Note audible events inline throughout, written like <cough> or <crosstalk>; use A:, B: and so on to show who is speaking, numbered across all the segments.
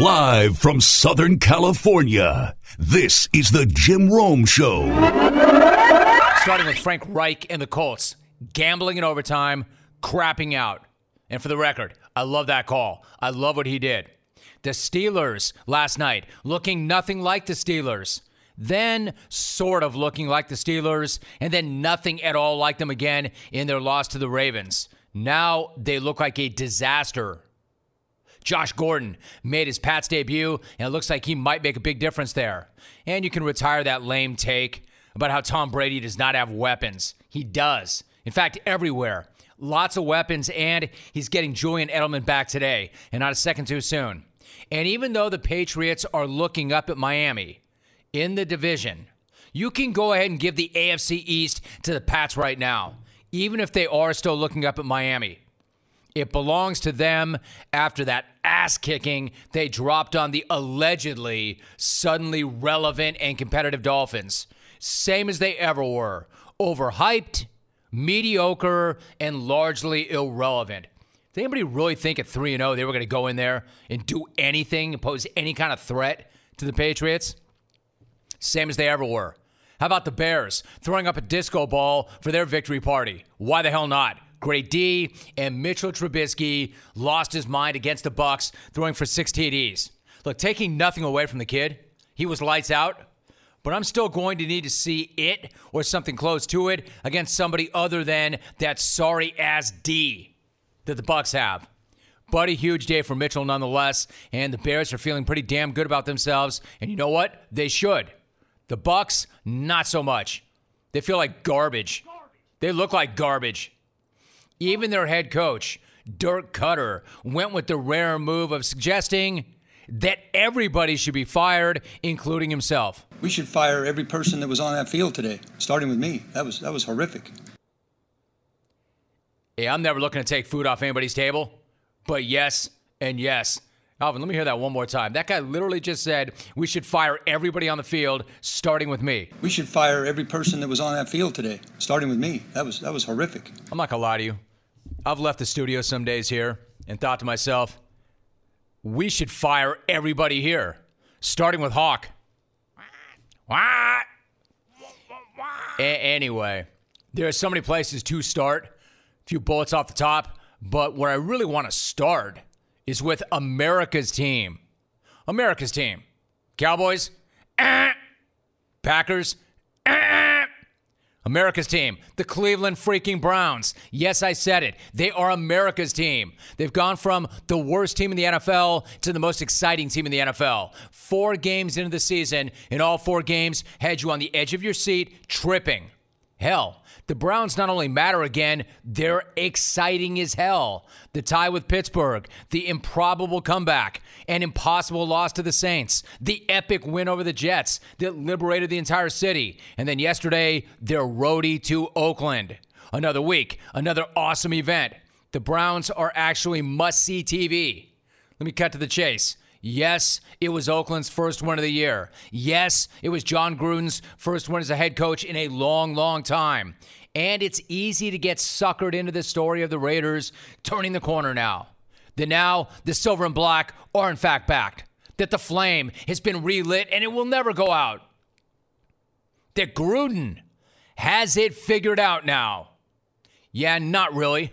A: Live from Southern California, this is the Jim Rome Show.
B: Starting with Frank Reich and the Colts, gambling in overtime, crapping out. And for the record, I love that call. I love what he did. The Steelers last night looking nothing like the Steelers, then sort of looking like the Steelers, and then nothing at all like them again in their loss to the Ravens. Now they look like a disaster. Josh Gordon made his Pats debut, and it looks like he might make a big difference there. And you can retire that lame take about how Tom Brady does not have weapons. He does. In fact, everywhere. Lots of weapons, and he's getting Julian Edelman back today, and not a second too soon. And even though the Patriots are looking up at Miami in the division, you can go ahead and give the AFC East to the Pats right now, even if they are still looking up at Miami. It belongs to them after that ass kicking they dropped on the allegedly suddenly relevant and competitive Dolphins. Same as they ever were. Overhyped, mediocre, and largely irrelevant. Did anybody really think at 3 0 they were going to go in there and do anything, pose any kind of threat to the Patriots? Same as they ever were. How about the Bears throwing up a disco ball for their victory party? Why the hell not? Great D and Mitchell Trubisky lost his mind against the Bucs, throwing for six TDs. Look, taking nothing away from the kid, he was lights out. But I'm still going to need to see it or something close to it against somebody other than that sorry ass D that the Bucs have. But a huge day for Mitchell nonetheless, and the Bears are feeling pretty damn good about themselves. And you know what? They should. The Bucs, not so much. They feel like garbage. They look like garbage. Even their head coach, Dirk Koetter, went with the rare move of suggesting that everybody should be fired, including himself.
C: We should fire every person that was on that field today, starting with me. That was that was horrific.
B: Yeah, I'm never looking to take food off anybody's table, but yes and yes. Alvin, let me hear that one more time. That guy literally just said we should fire everybody on the field, starting with me.
C: We should fire every person that was on that field today, starting with me. That was that was horrific.
B: I'm not gonna lie to you. I've left the studio some days here and thought to myself, we should fire everybody here, starting with Hawk. What? A- anyway, there are so many places to start a few bullets off the top, but where I really want to start is with America's team. America's team. Cowboys, eh. Packers, eh. America's team, the Cleveland freaking Browns. Yes, I said it. They are America's team. They've gone from the worst team in the NFL to the most exciting team in the NFL. Four games into the season, and all four games, had you on the edge of your seat, tripping. Hell, the Browns not only matter again, they're exciting as hell. The tie with Pittsburgh, the improbable comeback, an impossible loss to the Saints, the epic win over the Jets that liberated the entire city, and then yesterday, their roadie to Oakland. Another week, another awesome event. The Browns are actually must see TV. Let me cut to the chase. Yes, it was Oakland's first win of the year. Yes, it was Jon Gruden's first win as a head coach in a long, long time. And it's easy to get suckered into the story of the Raiders turning the corner now. That now the silver and black are in fact back. That the flame has been relit and it will never go out. That Gruden has it figured out now. Yeah, not really.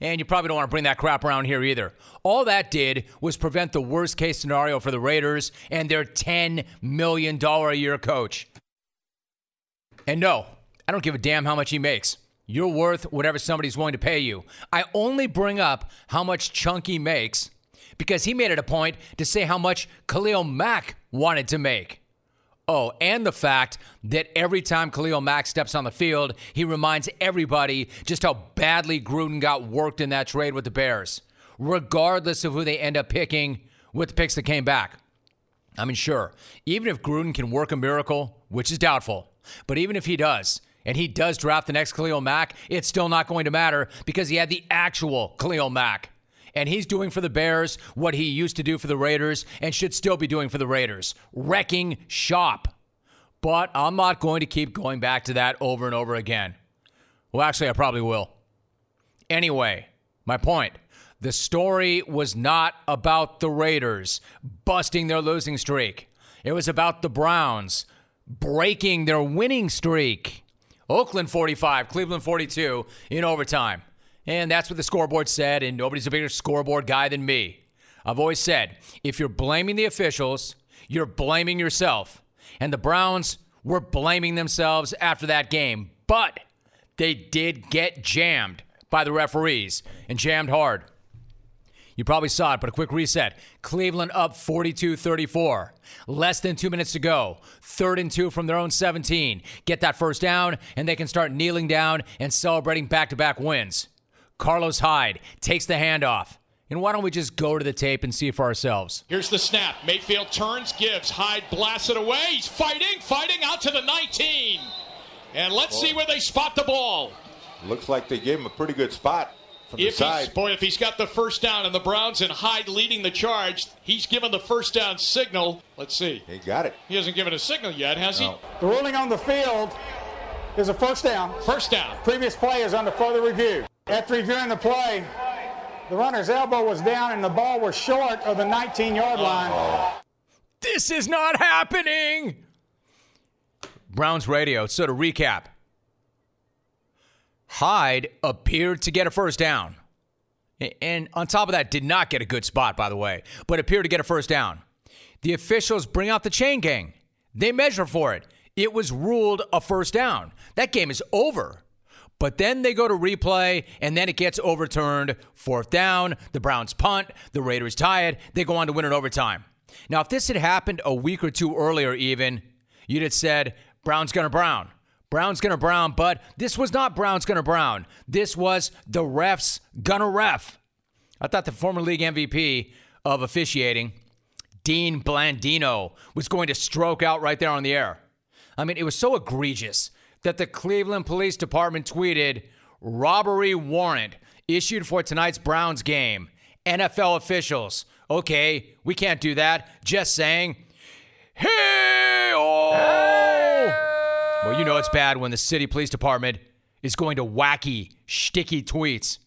B: And you probably don't want to bring that crap around here either. All that did was prevent the worst case scenario for the Raiders and their $10 million a year coach. And no, I don't give a damn how much he makes. You're worth whatever somebody's willing to pay you. I only bring up how much Chucky makes because he made it a point to say how much Khalil Mack wanted to make. Oh, and the fact that every time Khalil Mack steps on the field, he reminds everybody just how badly Gruden got worked in that trade with the Bears, regardless of who they end up picking with the picks that came back. I mean, sure, even if Gruden can work a miracle, which is doubtful, but even if he does, and he does draft the next Khalil Mack, it's still not going to matter because he had the actual Khalil Mack. And he's doing for the Bears what he used to do for the Raiders and should still be doing for the Raiders wrecking shop. But I'm not going to keep going back to that over and over again. Well, actually, I probably will. Anyway, my point The story was not about the Raiders busting their losing streak. It was about the Browns breaking their winning streak. Oakland 45, Cleveland 42 in overtime. And that's what the scoreboard said, and nobody's a bigger scoreboard guy than me. I've always said if you're blaming the officials, you're blaming yourself. And the Browns were blaming themselves after that game. But they did get jammed by the referees and jammed hard. You probably saw it, but a quick reset. Cleveland up 42 34. Less than two minutes to go. Third and two from their own 17. Get that first down, and they can start kneeling down and celebrating back to back wins. Carlos Hyde takes the handoff. And why don't we just go to the tape and see for ourselves?
D: Here's the snap. Mayfield turns, gives. Hyde blasts it away. He's fighting, fighting out to the 19. And let's see where they spot the ball.
E: Looks like they gave him a pretty good spot from
D: If
E: the side.
D: boy, if he's got the first down and the Browns and Hyde leading the charge, he's given the first down signal. Let's see.
E: He got it.
D: He hasn't given a signal yet, has he?
E: No.
F: The ruling on the field is a first down.
D: First down.
F: Previous play is under further review. After reviewing the play, the runner's elbow was down and the ball was short of the 19 yard line.
B: This is not happening. Browns radio. So to recap, Hyde appeared to get a first down. And on top of that, did not get a good spot, by the way, but appeared to get a first down. The officials bring out the chain gang. They measure for it. It was ruled a first down. That game is over. But then they go to replay, and then it gets overturned. Fourth down, the Browns punt, the Raiders tie it, they go on to win in overtime. Now, if this had happened a week or two earlier, even, you'd have said, Brown's gonna Brown. Brown's gonna Brown, but this was not Brown's gonna Brown. This was the ref's gonna ref. I thought the former league MVP of officiating, Dean Blandino, was going to stroke out right there on the air. I mean, it was so egregious that the Cleveland Police Department tweeted robbery warrant issued for tonight's Browns game. NFL officials. Okay, we can't do that. Just saying. Hey! Well, you know it's bad when the city police department is going to wacky, sticky tweets.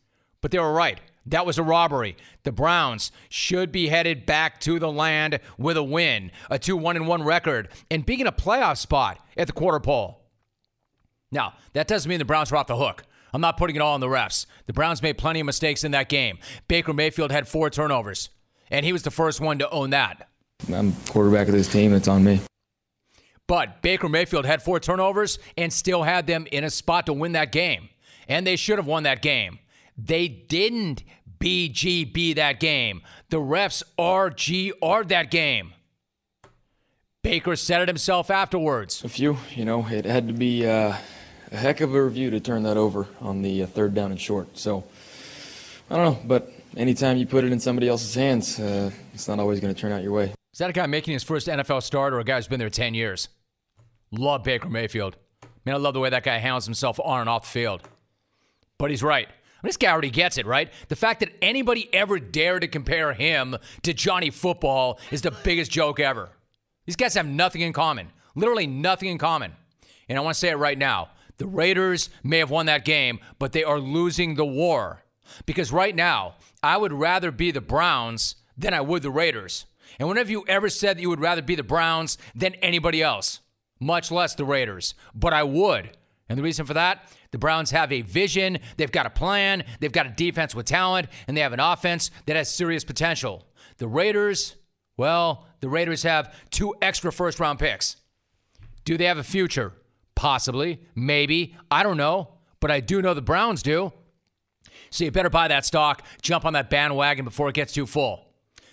B: But they were right. That was a robbery. The Browns should be headed back to the land with a win, a 2 1 1 record, and being in a playoff spot at the quarter pole. Now, that doesn't mean the Browns were off the hook. I'm not putting it all on the refs. The Browns made plenty of mistakes in that game. Baker Mayfield had four turnovers, and he was the first one to own that.
G: I'm quarterback of this team. It's on me.
B: But Baker Mayfield had four turnovers and still had them in a spot to win that game. And they should have won that game. They didn't BGB that game. The refs RGR that game. Baker said it himself afterwards.
G: A few, you know, it had to be uh, a heck of a review to turn that over on the uh, third down and short. So, I don't know, but anytime you put it in somebody else's hands, uh, it's not always going to turn out your way.
B: Is that a guy making his first NFL start or a guy who's been there 10 years? Love Baker Mayfield. Man, I love the way that guy handles himself on and off the field. But he's right. I mean, this guy already gets it, right? The fact that anybody ever dared to compare him to Johnny Football is the biggest joke ever. These guys have nothing in common. Literally nothing in common. And I want to say it right now. The Raiders may have won that game, but they are losing the war. Because right now, I would rather be the Browns than I would the Raiders. And when have you ever said that you would rather be the Browns than anybody else? Much less the Raiders. But I would. And the reason for that? The Browns have a vision, they've got a plan, they've got a defense with talent, and they have an offense that has serious potential. The Raiders, well, the Raiders have two extra first round picks. Do they have a future? Possibly, maybe. I don't know. But I do know the Browns do. So you better buy that stock, jump on that bandwagon before it gets too full.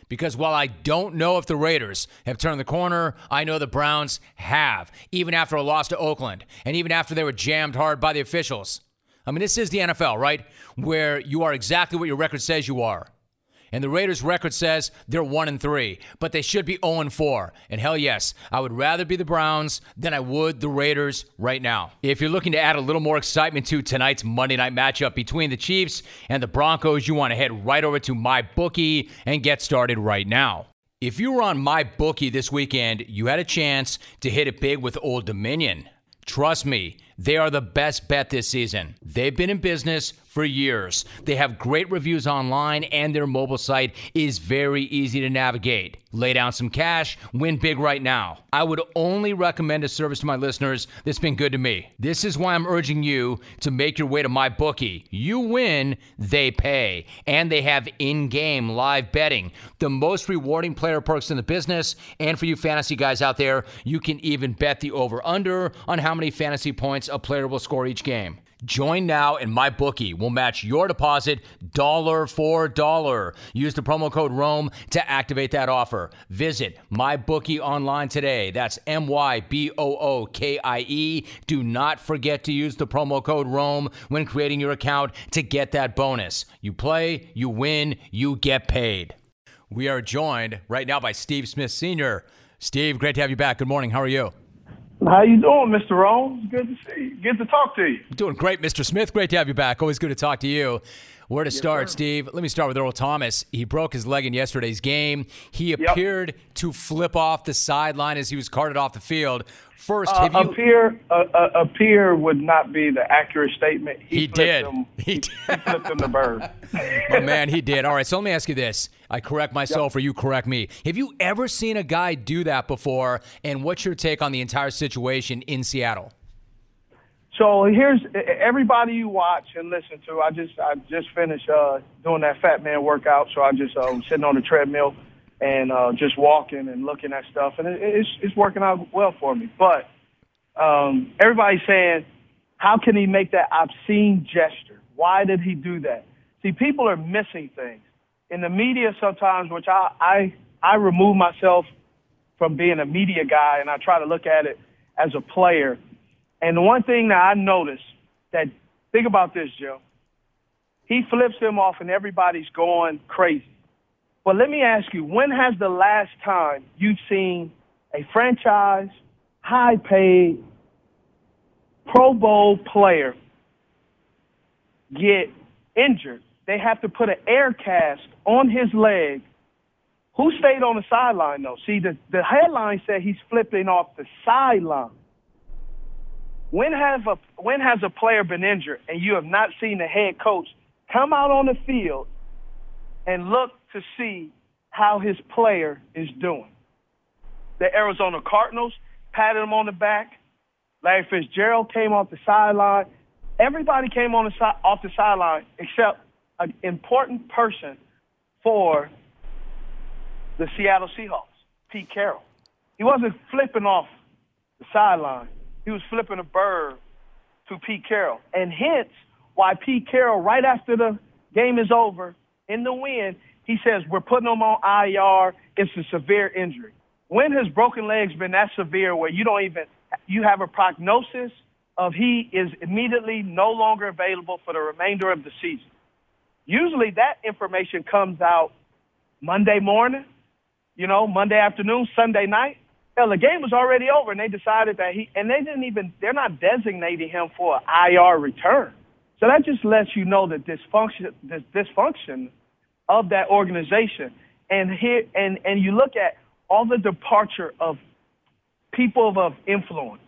B: Because while I don't know if the Raiders have turned the corner, I know the Browns have, even after a loss to Oakland, and even after they were jammed hard by the officials. I mean, this is the NFL, right? Where you are exactly what your record says you are. And the Raiders' record says they're 1 and 3, but they should be 0 and 4. And hell yes, I would rather be the Browns than I would the Raiders right now. If you're looking to add a little more excitement to tonight's Monday night matchup between the Chiefs and the Broncos, you want to head right over to my bookie and get started right now. If you were on my bookie this weekend, you had a chance to hit it big with Old Dominion. Trust me, they are the best bet this season. They've been in business for years. They have great reviews online, and their mobile site is very easy to navigate. Lay down some cash, win big right now. I would only recommend a service to my listeners that's been good to me. This is why I'm urging you to make your way to my bookie. You win, they pay, and they have in-game live betting, the most rewarding player perks in the business. And for you fantasy guys out there, you can even bet the over/under on how many fantasy points a player will score each game. Join now and my bookie will match your deposit dollar for dollar. Use the promo code ROME to activate that offer. Visit MyBookie online today. That's M Y B O O K I E. Do not forget to use the promo code ROME when creating your account to get that bonus. You play, you win, you get paid. We are joined right now by Steve Smith Sr. Steve, great to have you back. Good morning. How are you?
H: How you doing, Mr. Rome? Good to see you. Good to talk to you.
B: Doing great, Mr. Smith. Great to have you back. Always good to talk to you. Where to start,
H: sir.
B: Steve? Let me start with Earl Thomas. He broke his leg in yesterday's game. He appeared to flip off the sideline as he was carted off the field. First,
H: Uh,
B: have you?
H: appear, uh, uh, appear would not be the accurate statement.
B: He
H: flipped
B: did.
H: Him,
B: He
H: he,
B: did.
H: he flipped him the bird. <laughs>
B: Oh man, he did. All right, so let me ask you this. I correct myself, or you correct me. Have you ever seen a guy do that before? And what's your take on the entire situation in Seattle?
H: So here's everybody you watch and listen to. I just I just finished uh, doing that Fat Man workout, so I just uh, sitting on the treadmill and uh, just walking and looking at stuff, and it, it's it's working out well for me. But um, everybody's saying, how can he make that obscene gesture? Why did he do that? See, people are missing things in the media sometimes, which I I I remove myself from being a media guy, and I try to look at it as a player. And the one thing that I noticed that think about this, Joe. He flips him off and everybody's going crazy. But let me ask you, when has the last time you've seen a franchise, high paid, Pro Bowl player get injured? They have to put an air cast on his leg. Who stayed on the sideline though? See, the, the headline said he's flipping off the sideline. When has a when has a player been injured and you have not seen the head coach come out on the field and look to see how his player is doing? The Arizona Cardinals patted him on the back. Larry Fitzgerald came off the sideline. Everybody came on the si- off the sideline except an important person for the Seattle Seahawks, Pete Carroll. He wasn't flipping off the sideline. He was flipping a bird to Pete Carroll. And hence why Pete Carroll, right after the game is over, in the win, he says, We're putting him on IR. It's a severe injury. When has broken legs been that severe where you don't even you have a prognosis of he is immediately no longer available for the remainder of the season? Usually that information comes out Monday morning, you know, Monday afternoon, Sunday night. Hell, the game was already over, and they decided that he and they didn't even they're not designating him for an IR return. So that just lets you know the dysfunction the dysfunction of that organization. And here and and you look at all the departure of people of influence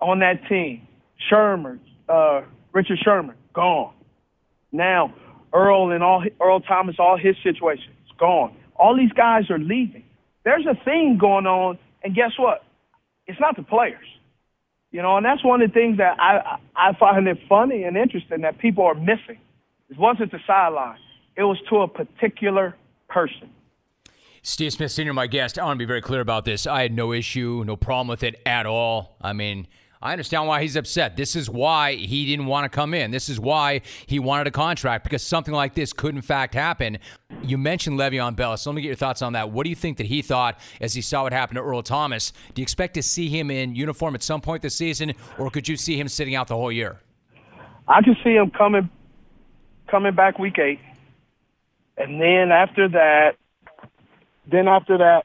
H: on that team. Sherman, uh, Richard Sherman, gone. Now Earl and all Earl Thomas, all his situations gone. All these guys are leaving. There's a thing going on, and guess what? It's not the players. You know, and that's one of the things that I I find it funny and interesting that people are missing. It wasn't the sideline. It was to a particular person.
B: Steve Smith Sr., my guest. I want to be very clear about this. I had no issue, no problem with it at all. I mean, I understand why he's upset. This is why he didn't want to come in. This is why he wanted a contract because something like this could, in fact, happen. You mentioned Le'Veon Bell, so let me get your thoughts on that. What do you think that he thought as he saw what happened to Earl Thomas? Do you expect to see him in uniform at some point this season, or could you see him sitting out the whole year?
H: I can see him coming coming back week eight, and then after that, then after that,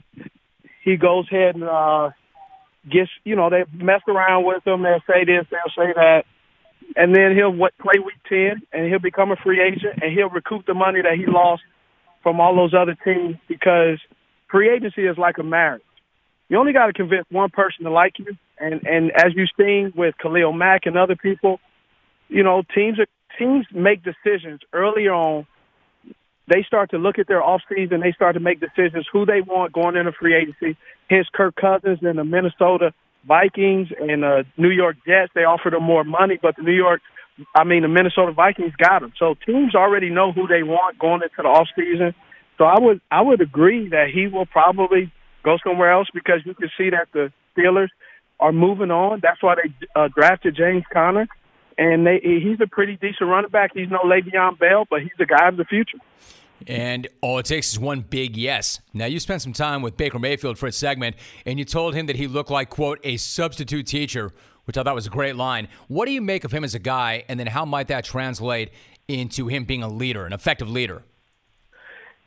H: he goes ahead and uh, gets you know they mess around with him. They'll say this, they'll say that, and then he'll what, play week ten, and he'll become a free agent, and he'll recoup the money that he lost from all those other teams because free agency is like a marriage. You only got to convince one person to like you, and and as you've seen with Khalil Mack and other people, you know teams are teams make decisions early on. They start to look at their offseason. They start to make decisions who they want going into free agency. Here's Kirk Cousins and the Minnesota Vikings and uh, New York Jets. They offered him more money, but the New York, I mean, the Minnesota Vikings got him. So teams already know who they want going into the offseason. So I would I would agree that he will probably go somewhere else because you can see that the Steelers are moving on. That's why they uh, drafted James Conner, and they, he's a pretty decent running back. He's no Le'Veon Bell, but he's the guy of the future.
B: And all it takes is one big yes. Now, you spent some time with Baker Mayfield for a segment, and you told him that he looked like, quote, a substitute teacher, which I thought was a great line. What do you make of him as a guy, and then how might that translate into him being a leader, an effective leader?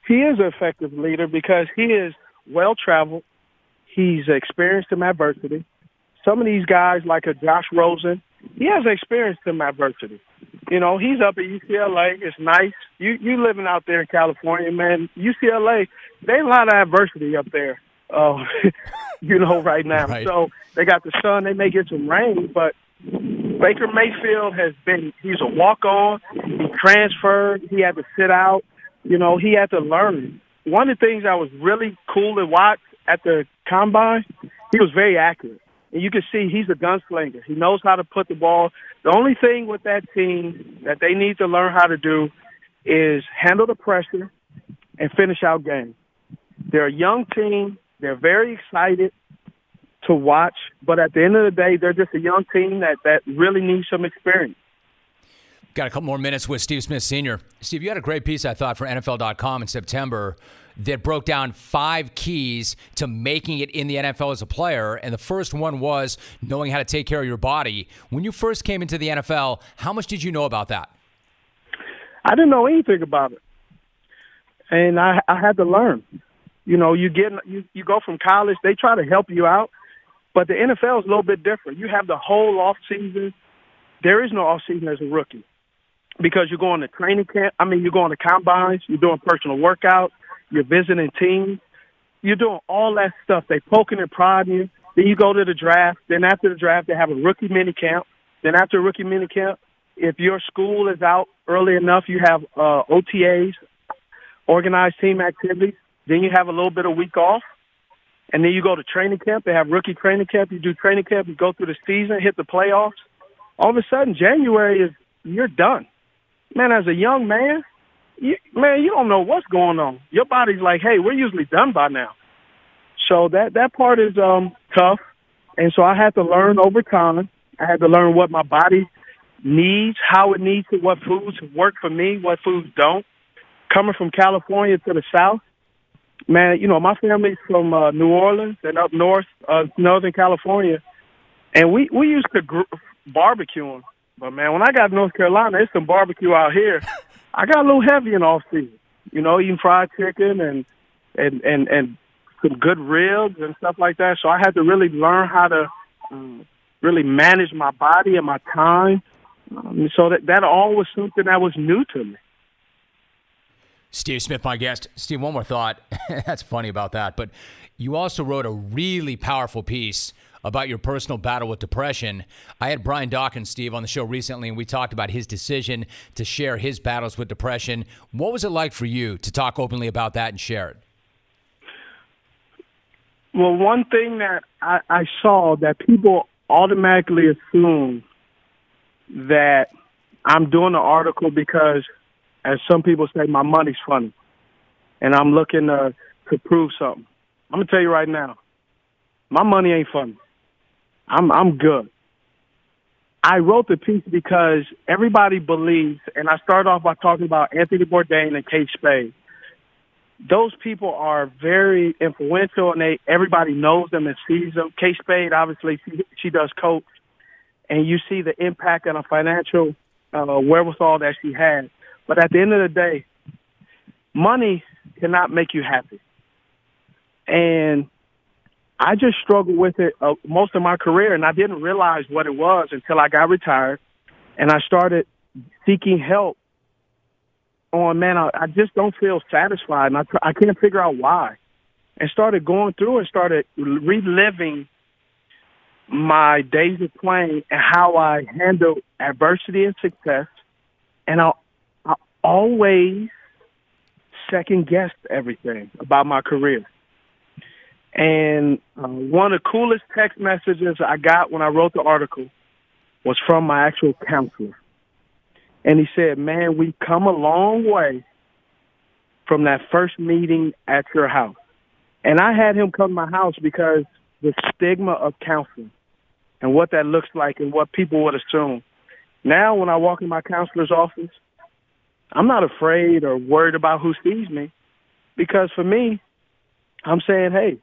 H: He is an effective leader because he is well traveled. He's experienced in adversity. Some of these guys, like a Josh Rosen, he has experience in adversity. You know, he's up at UCLA. It's nice. You you living out there in California, man. UCLA, they a lot of adversity up there. Uh, <laughs> you know, right now.
B: Right.
H: So they got the sun. They may get some rain, but Baker Mayfield has been. He's a walk on. He transferred. He had to sit out. You know, he had to learn. One of the things that was really cool to watch at the combine, he was very accurate. And you can see he's a gunslinger. He knows how to put the ball. The only thing with that team that they need to learn how to do is handle the pressure and finish out games. They're a young team. They're very excited to watch, but at the end of the day, they're just a young team that, that really needs some experience.
B: Got a couple more minutes with Steve Smith Sr. Steve, you had a great piece, I thought, for NFL.com in September that broke down five keys to making it in the NFL as a player. And the first one was knowing how to take care of your body. When you first came into the NFL, how much did you know about that?
H: I didn't know anything about it, and I I had to learn. You know, you get you you go from college, they try to help you out, but the NFL is a little bit different. You have the whole off season. There is no off season as a rookie because you're going to training camp. I mean, you're going to combines, you're doing personal workouts, you're visiting teams, you're doing all that stuff. They poking and prodding you. Then you go to the draft. Then after the draft, they have a rookie mini camp. Then after rookie mini camp, if your school is out early enough, you have uh, OTAs, organized team activities. Then you have a little bit of week off. And then you go to training camp. They have rookie training camp. You do training camp. You go through the season, hit the playoffs. All of a sudden, January is you're done. Man, as a young man, you, man, you don't know what's going on. Your body's like, hey, we're usually done by now. So that that part is um tough, and so I had to learn over time. I had to learn what my body needs, how it needs it, what foods work for me, what foods don't. Coming from California to the South, man, you know my family's from uh, New Orleans and up north, uh, Northern California, and we we used to gr- barbecue. them. But man, when I got to North Carolina, it's some barbecue out here. <laughs> I got a little heavy in off season. You know, eating fried chicken and and and and some good ribs and stuff like that. So I had to really learn how to um, really manage my body and my time. Um, so that that all was something that was new to me.
B: Steve Smith, my guest. Steve, one more thought. <laughs> That's funny about that. But you also wrote a really powerful piece about your personal battle with depression. I had Brian Dawkins, Steve, on the show recently, and we talked about his decision to share his battles with depression. What was it like for you to talk openly about that and share it?
H: Well, one thing that I, I saw that people automatically assume that I'm doing the article because, as some people say, my money's funny, and I'm looking to to prove something. I'm gonna tell you right now, my money ain't funny. I'm I'm good. I wrote the piece because everybody believes, and I start off by talking about Anthony Bourdain and Kate Spade. Those people are very influential, and they everybody knows them and sees them. Kate Spade, obviously, she, she does coach, and you see the impact and the financial uh, wherewithal that she has. But at the end of the day, money cannot make you happy, and I just struggled with it uh, most of my career, and I didn't realize what it was until I got retired, and I started seeking help. On man, I, I just don't feel satisfied, and I I can't figure out why, and started going through and started reliving my days of playing and how I handled adversity and success, and I, I always second guessed everything about my career. And uh, one of the coolest text messages I got when I wrote the article was from my actual counselor. And he said, Man, we've come a long way from that first meeting at your house. And I had him come to my house because the stigma of counseling and what that looks like and what people would assume. Now, when I walk in my counselor's office, I'm not afraid or worried about who sees me because for me, I'm saying, hey,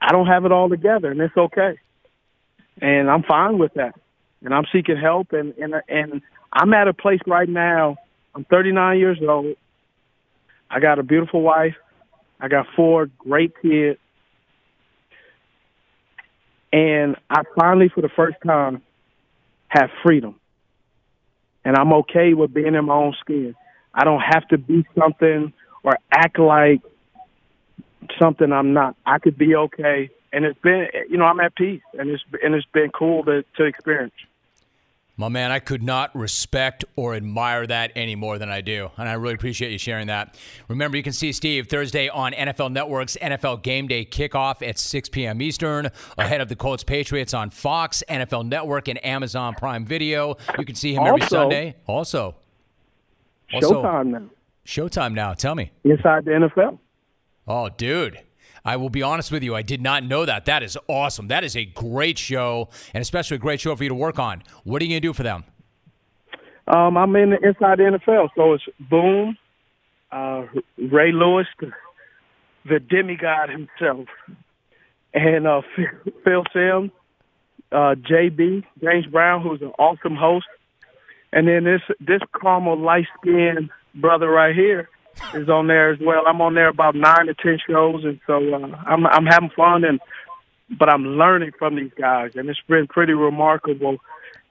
H: I don't have it all together and it's okay. And I'm fine with that. And I'm seeking help and, and, and I'm at a place right now. I'm 39 years old. I got a beautiful wife. I got four great kids. And I finally, for the first time, have freedom. And I'm okay with being in my own skin. I don't have to be something or act like something I'm not. I could be okay. And it's been, you know, I'm at peace, and it's and it's been cool to to experience.
B: My man, I could not respect or admire that any more than I do. And I really appreciate you sharing that. Remember, you can see Steve Thursday on NFL Network's NFL Game Day kickoff at 6 p.m. Eastern, ahead of the Colts Patriots on Fox, NFL Network, and Amazon Prime Video. You can see him every Sunday. Also, also
H: Showtime now.
B: Showtime now. Tell me.
H: Inside the NFL.
B: Oh, dude. I will be honest with you. I did not know that. That is awesome. That is a great show, and especially a great show for you to work on. What are you going to do for them?
H: Um, I'm in the inside the NFL, so it's Boom, uh, Ray Lewis, the, the demigod himself, and uh, Phil, Simms, uh, JB James Brown, who's an awesome host, and then this this caramel light skinned brother right here is on there as well. I'm on there about nine to ten shows, and so uh, I'm I'm having fun, and but I'm learning from these guys, and it's been pretty remarkable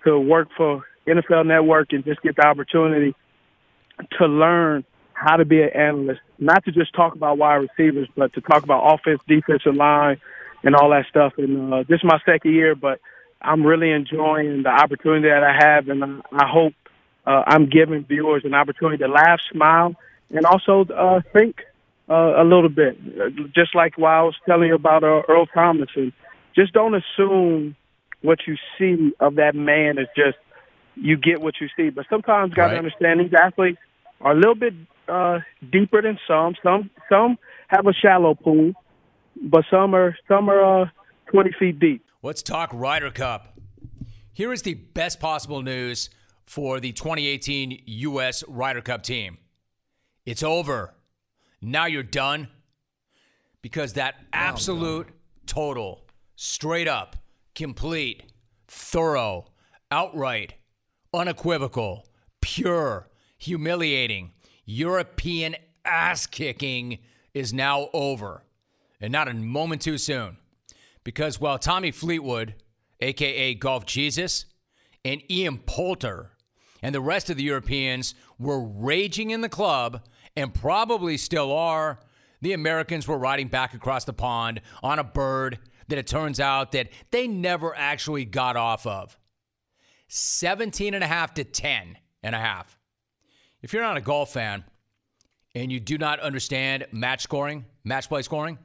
H: to work for NFL Network and just get the opportunity to learn how to be an analyst, not to just talk about wide receivers, but to talk about offense, defensive line, and all that stuff. And uh, this is my second year, but I'm really enjoying the opportunity that I have, and I, I hope uh, I'm giving viewers an opportunity to laugh, smile, and also uh, think uh, a little bit. Just like what I was telling you about uh, Earl Thomas, and just don't assume what you see of that man is just you get what you see. But sometimes, got to
B: Right.
H: understand these athletes are a little bit uh, deeper than some. Some some have a shallow pool, but some are some are uh, twenty feet deep.
B: Let's talk Ryder Cup. Here is the best possible news for the 2018 U.S. Ryder Cup team. It's over. Now you're done because that absolute, total, straight up, complete, thorough, outright, unequivocal, pure, humiliating, European ass kicking is now over. And not a moment too soon. Because while Tommy Fleetwood, aka Golf Jesus, and Ian Poulter and the rest of the Europeans were raging in the club and probably still are, the Americans were riding back across the pond on a bird that it turns out that they never actually got off of. 17 and a half to 10 and a half. If you're not a golf fan and you do not understand match scoring, match play scoring,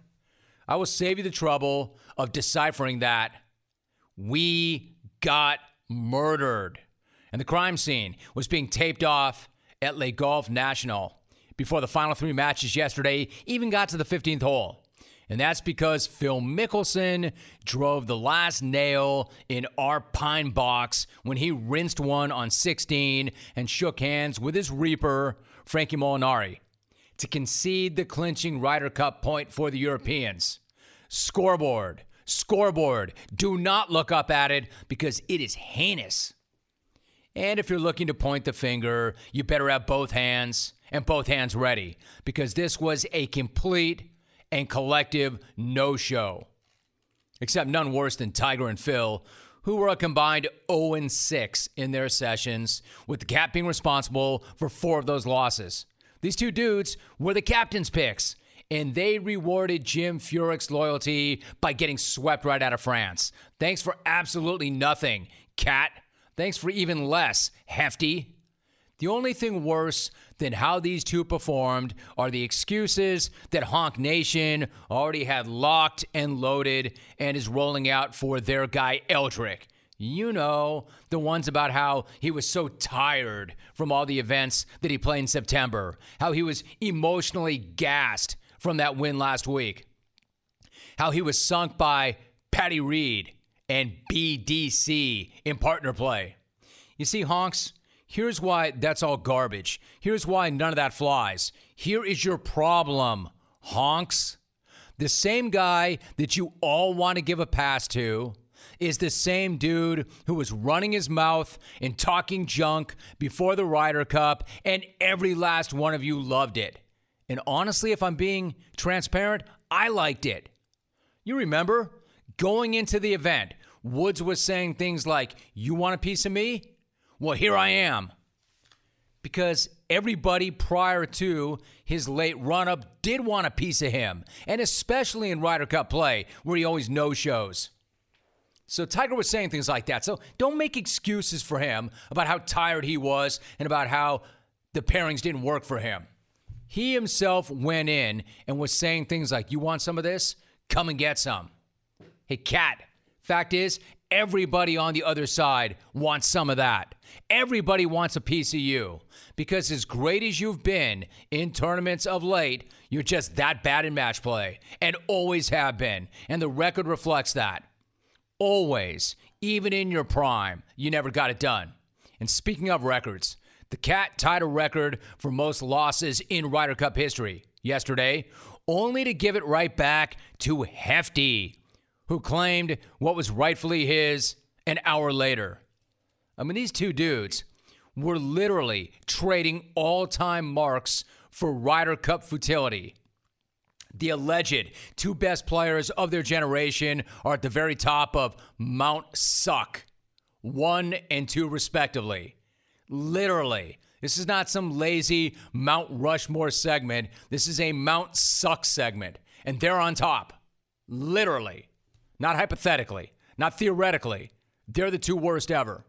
B: I will save you the trouble of deciphering that. We got murdered. And the crime scene was being taped off at Le Golf National before the final three matches yesterday even got to the 15th hole. And that's because Phil Mickelson drove the last nail in our pine box when he rinsed one on 16 and shook hands with his reaper, Frankie Molinari, to concede the clinching Ryder Cup point for the Europeans. Scoreboard, scoreboard. Do not look up at it because it is heinous. And if you're looking to point the finger, you better have both hands and both hands ready because this was a complete and collective no show. Except none worse than Tiger and Phil, who were a combined 0 6 in their sessions, with the cap being responsible for four of those losses. These two dudes were the captain's picks, and they rewarded Jim Furyk's loyalty by getting swept right out of France. Thanks for absolutely nothing, Cat. Thanks for even less, Hefty. The only thing worse than how these two performed are the excuses that Honk Nation already had locked and loaded and is rolling out for their guy Eldrick. You know, the ones about how he was so tired from all the events that he played in September, how he was emotionally gassed from that win last week, how he was sunk by Patty Reed and BDC in partner play. You see, Honks, here's why that's all garbage. Here's why none of that flies. Here is your problem, Honks. The same guy that you all want to give a pass to is the same dude who was running his mouth and talking junk before the Ryder Cup, and every last one of you loved it. And honestly, if I'm being transparent, I liked it. You remember going into the event, Woods was saying things like, You want a piece of me? Well, here I am. Because everybody prior to his late run up did want a piece of him, and especially in Ryder Cup play, where he always no shows. So Tiger was saying things like that. So don't make excuses for him about how tired he was and about how the pairings didn't work for him. He himself went in and was saying things like, You want some of this? Come and get some. Hey, Cat, fact is, everybody on the other side wants some of that. Everybody wants a piece of you because, as great as you've been in tournaments of late, you're just that bad in match play and always have been. And the record reflects that. Always, even in your prime, you never got it done. And speaking of records, the Cat tied a record for most losses in Ryder Cup history yesterday, only to give it right back to Hefty, who claimed what was rightfully his an hour later. I mean, these two dudes were literally trading all time marks for Ryder Cup futility. The alleged two best players of their generation are at the very top of Mount Suck, one and two, respectively. Literally. This is not some lazy Mount Rushmore segment. This is a Mount Suck segment. And they're on top. Literally. Not hypothetically, not theoretically. They're the two worst ever.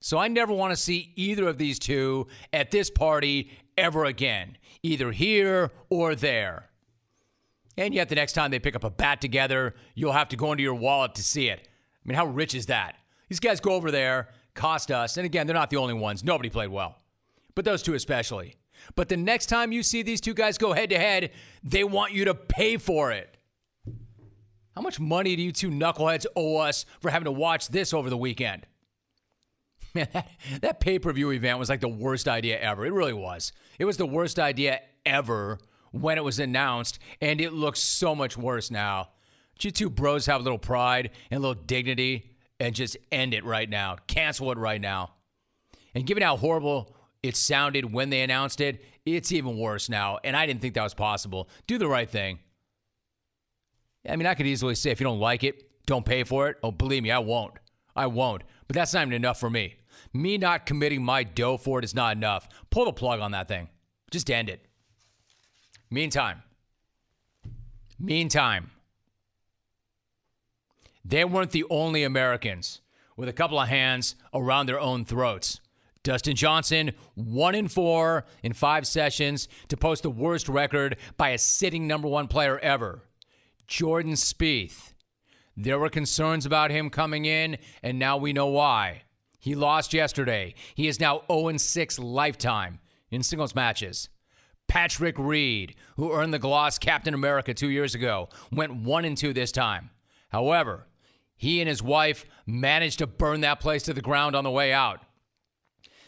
B: So I never want to see either of these two at this party ever again, either here or there. And yet, the next time they pick up a bat together, you'll have to go into your wallet to see it. I mean, how rich is that? These guys go over there, cost us, and again, they're not the only ones. Nobody played well, but those two especially. But the next time you see these two guys go head to head, they want you to pay for it. How much money do you two knuckleheads owe us for having to watch this over the weekend? <laughs> Man, that, that pay per view event was like the worst idea ever. It really was. It was the worst idea ever when it was announced, and it looks so much worse now. You two bros have a little pride and a little dignity and just end it right now. Cancel it right now. And given how horrible it sounded when they announced it, it's even worse now. And I didn't think that was possible. Do the right thing. I mean, I could easily say if you don't like it, don't pay for it. Oh, believe me, I won't. I won't. But that's not even enough for me. Me not committing my dough for it is not enough. Pull the plug on that thing. Just end it. Meantime, meantime, they weren't the only Americans with a couple of hands around their own throats. Dustin Johnson, one in four in five sessions to post the worst record by a sitting number one player ever. Jordan Spieth. There were concerns about him coming in, and now we know why. He lost yesterday. He is now 0 6 lifetime in singles matches. Patrick Reed, who earned the gloss Captain America two years ago, went 1 2 this time. However, he and his wife managed to burn that place to the ground on the way out.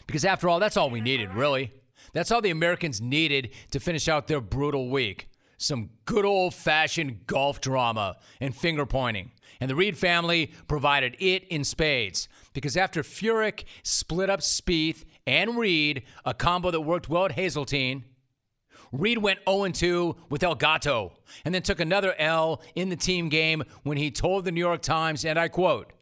B: Because after all, that's all we needed, really. That's all the Americans needed to finish out their brutal week. Some good old fashioned golf drama and finger pointing. And the Reed family provided it in spades. Because after Furyk split up Spieth and Reed, a combo that worked well at Hazeltine, Reed went 0 2 with El Gato and then took another L in the team game when he told the New York Times, and I quote,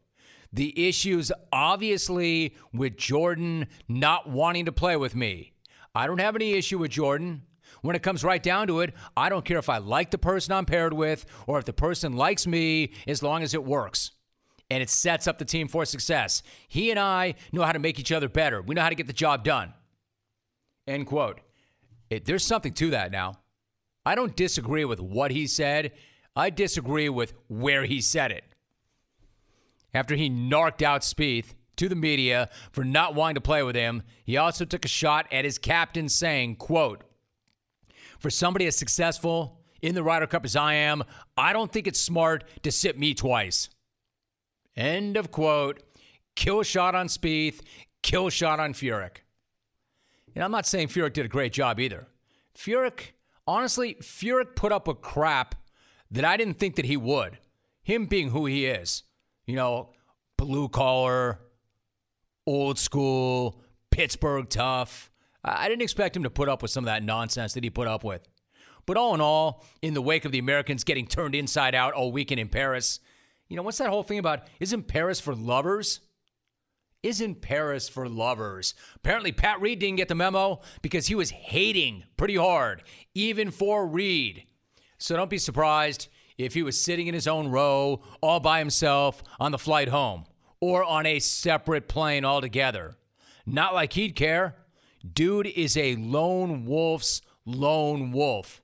B: the issues obviously with Jordan not wanting to play with me. I don't have any issue with Jordan. When it comes right down to it, I don't care if I like the person I'm paired with or if the person likes me as long as it works. And it sets up the team for success. He and I know how to make each other better. We know how to get the job done. End quote. It, there's something to that now. I don't disagree with what he said. I disagree with where he said it. After he narked out Spieth to the media for not wanting to play with him, he also took a shot at his captain saying, quote, for somebody as successful in the Ryder Cup as I am, I don't think it's smart to sit me twice. End of quote. Kill shot on Spieth, kill shot on Furyk. And I'm not saying Furyk did a great job either. Furyk, honestly, Furyk put up a crap that I didn't think that he would. Him being who he is, you know, blue collar, old school, Pittsburgh tough. I didn't expect him to put up with some of that nonsense that he put up with. But all in all, in the wake of the Americans getting turned inside out all weekend in Paris, you know, what's that whole thing about? Isn't Paris for lovers? Isn't Paris for lovers? Apparently, Pat Reed didn't get the memo because he was hating pretty hard, even for Reed. So don't be surprised if he was sitting in his own row all by himself on the flight home or on a separate plane altogether. Not like he'd care. Dude is a lone wolf's lone wolf.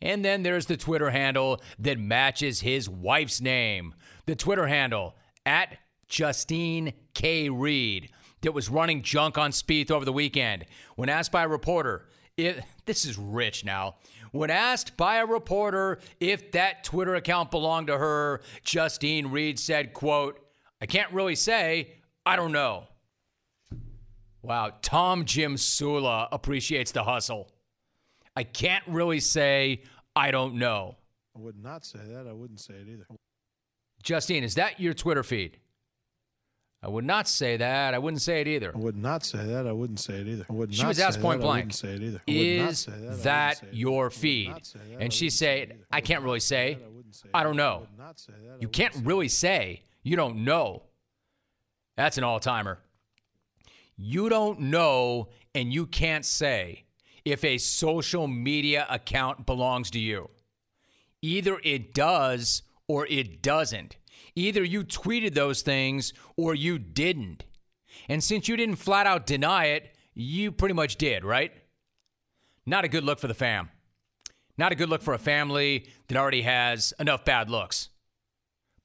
B: And then there's the Twitter handle that matches his wife's name. The Twitter handle at Justine K. Reed that was running junk on Spieth over the weekend. When asked by a reporter, if this is rich now. When asked by a reporter if that Twitter account belonged to her, Justine Reed said, quote, I can't really say, I don't know. Wow, Tom Jim Sula appreciates the hustle. I can't really say, I don't know.
I: I would not say that. I wouldn't say it either.
B: Justine, is that your Twitter feed? I would not say that. I wouldn't say it either.
I: I would not say that. I wouldn't say it either. I would
B: she was asked point
I: that. I
B: blank.
I: wouldn't say it either. I would not
B: Is
I: say that. I
B: that your
I: I
B: feed?
I: that.
B: And she
I: say
B: say,
I: it either.
B: I can't really say.
I: I
B: I don't know.
I: would not say that.
B: You can't really say you don't know. That's an all timer. You don't know and you can't say if a social media account belongs to you. Either it does or it doesn't. Either you tweeted those things or you didn't. And since you didn't flat out deny it, you pretty much did, right? Not a good look for the fam. Not a good look for a family that already has enough bad looks.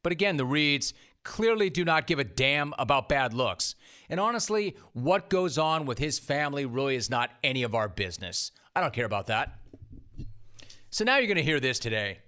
B: But again, the Reeds clearly do not give a damn about bad looks. And honestly, what goes on with his family really is not any of our business. I don't care about that. So now you're going to hear this today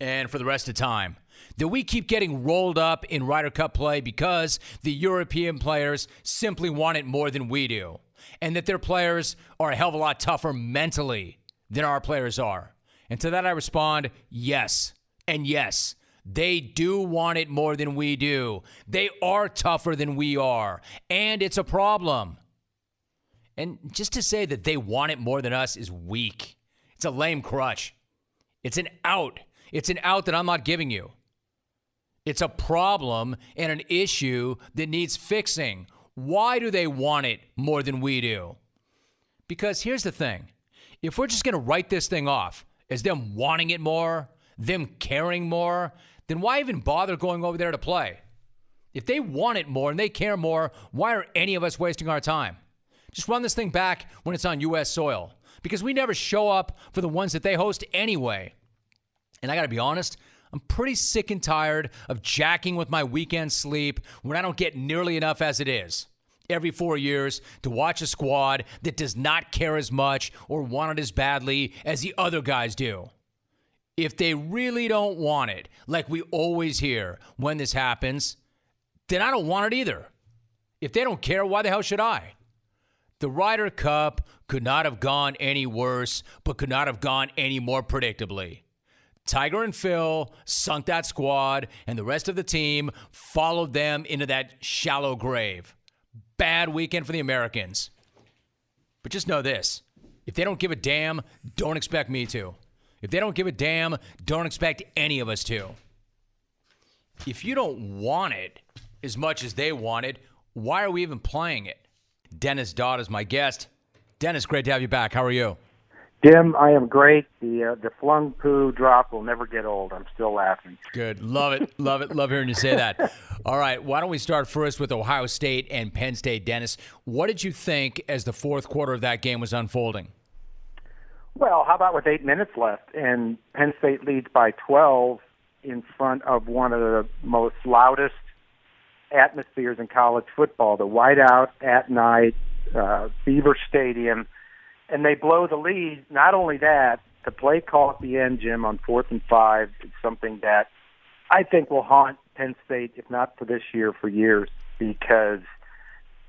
B: and for the rest of time that we keep getting rolled up in Ryder Cup play because the European players simply want it more than we do, and that their players are a hell of a lot tougher mentally than our players are. And to that I respond, yes, and yes. They do want it more than we do. They are tougher than we are, and it's a problem. And just to say that they want it more than us is weak. It's a lame crutch. It's an out. It's an out that I'm not giving you. It's a problem and an issue that needs fixing. Why do they want it more than we do? Because here's the thing if we're just going to write this thing off as them wanting it more, them caring more, then why even bother going over there to play? If they want it more and they care more, why are any of us wasting our time? Just run this thing back when it's on U.S. soil because we never show up for the ones that they host anyway. And I got to be honest, I'm pretty sick and tired of jacking with my weekend sleep when I don't get nearly enough as it is. Every four years to watch a squad that does not care as much or want it as badly as the other guys do. If they really don't want it, like we always hear when this happens, then I don't want it either. If they don't care, why the hell should I? The Ryder Cup could not have gone any worse, but could not have gone any more predictably. Tiger and Phil sunk that squad, and the rest of the team followed them into that shallow grave. Bad weekend for the Americans. But just know this if they don't give a damn, don't expect me to. If they don't give a damn, don't expect any of us to. If you don't want it as much as they want it, why are we even playing it? Dennis Dodd is my guest. Dennis, great to have you back. How are you?
J: Jim, I am great. The uh, the flung poo drop will never get old. I'm still laughing.
B: Good. Love it. Love it. Love hearing you say that. <laughs> All right. Why don't we start first with Ohio State and Penn State? Dennis, what did you think as the fourth quarter of that game was unfolding?
J: Well, how about with eight minutes left and Penn State leads by 12 in front of one of the most loudest atmospheres in college football, the whiteout at night, uh, Beaver Stadium and they blow the lead. Not only that, the play call at the end, Jim, on fourth and five is something that I think will haunt Penn State, if not for this year, for years, because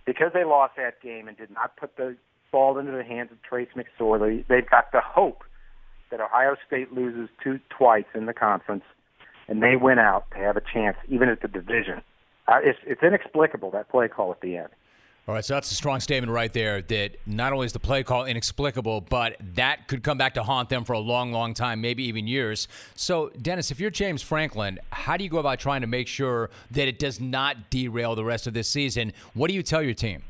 J: because they lost that game and did not put the ball into the hands of Trace McSorley. They've got the hope that Ohio State loses two twice in the conference, and they win out to have a chance, even at the division. Uh, it's, it's inexplicable that play call at the end.
B: All right, so that's a strong statement right there that not only is the play call inexplicable, but that could come back to haunt them for a long, long time, maybe even years. So, Dennis, if you're James Franklin, how do you go about trying to make sure that it does not derail the rest of this season? What do you tell your team?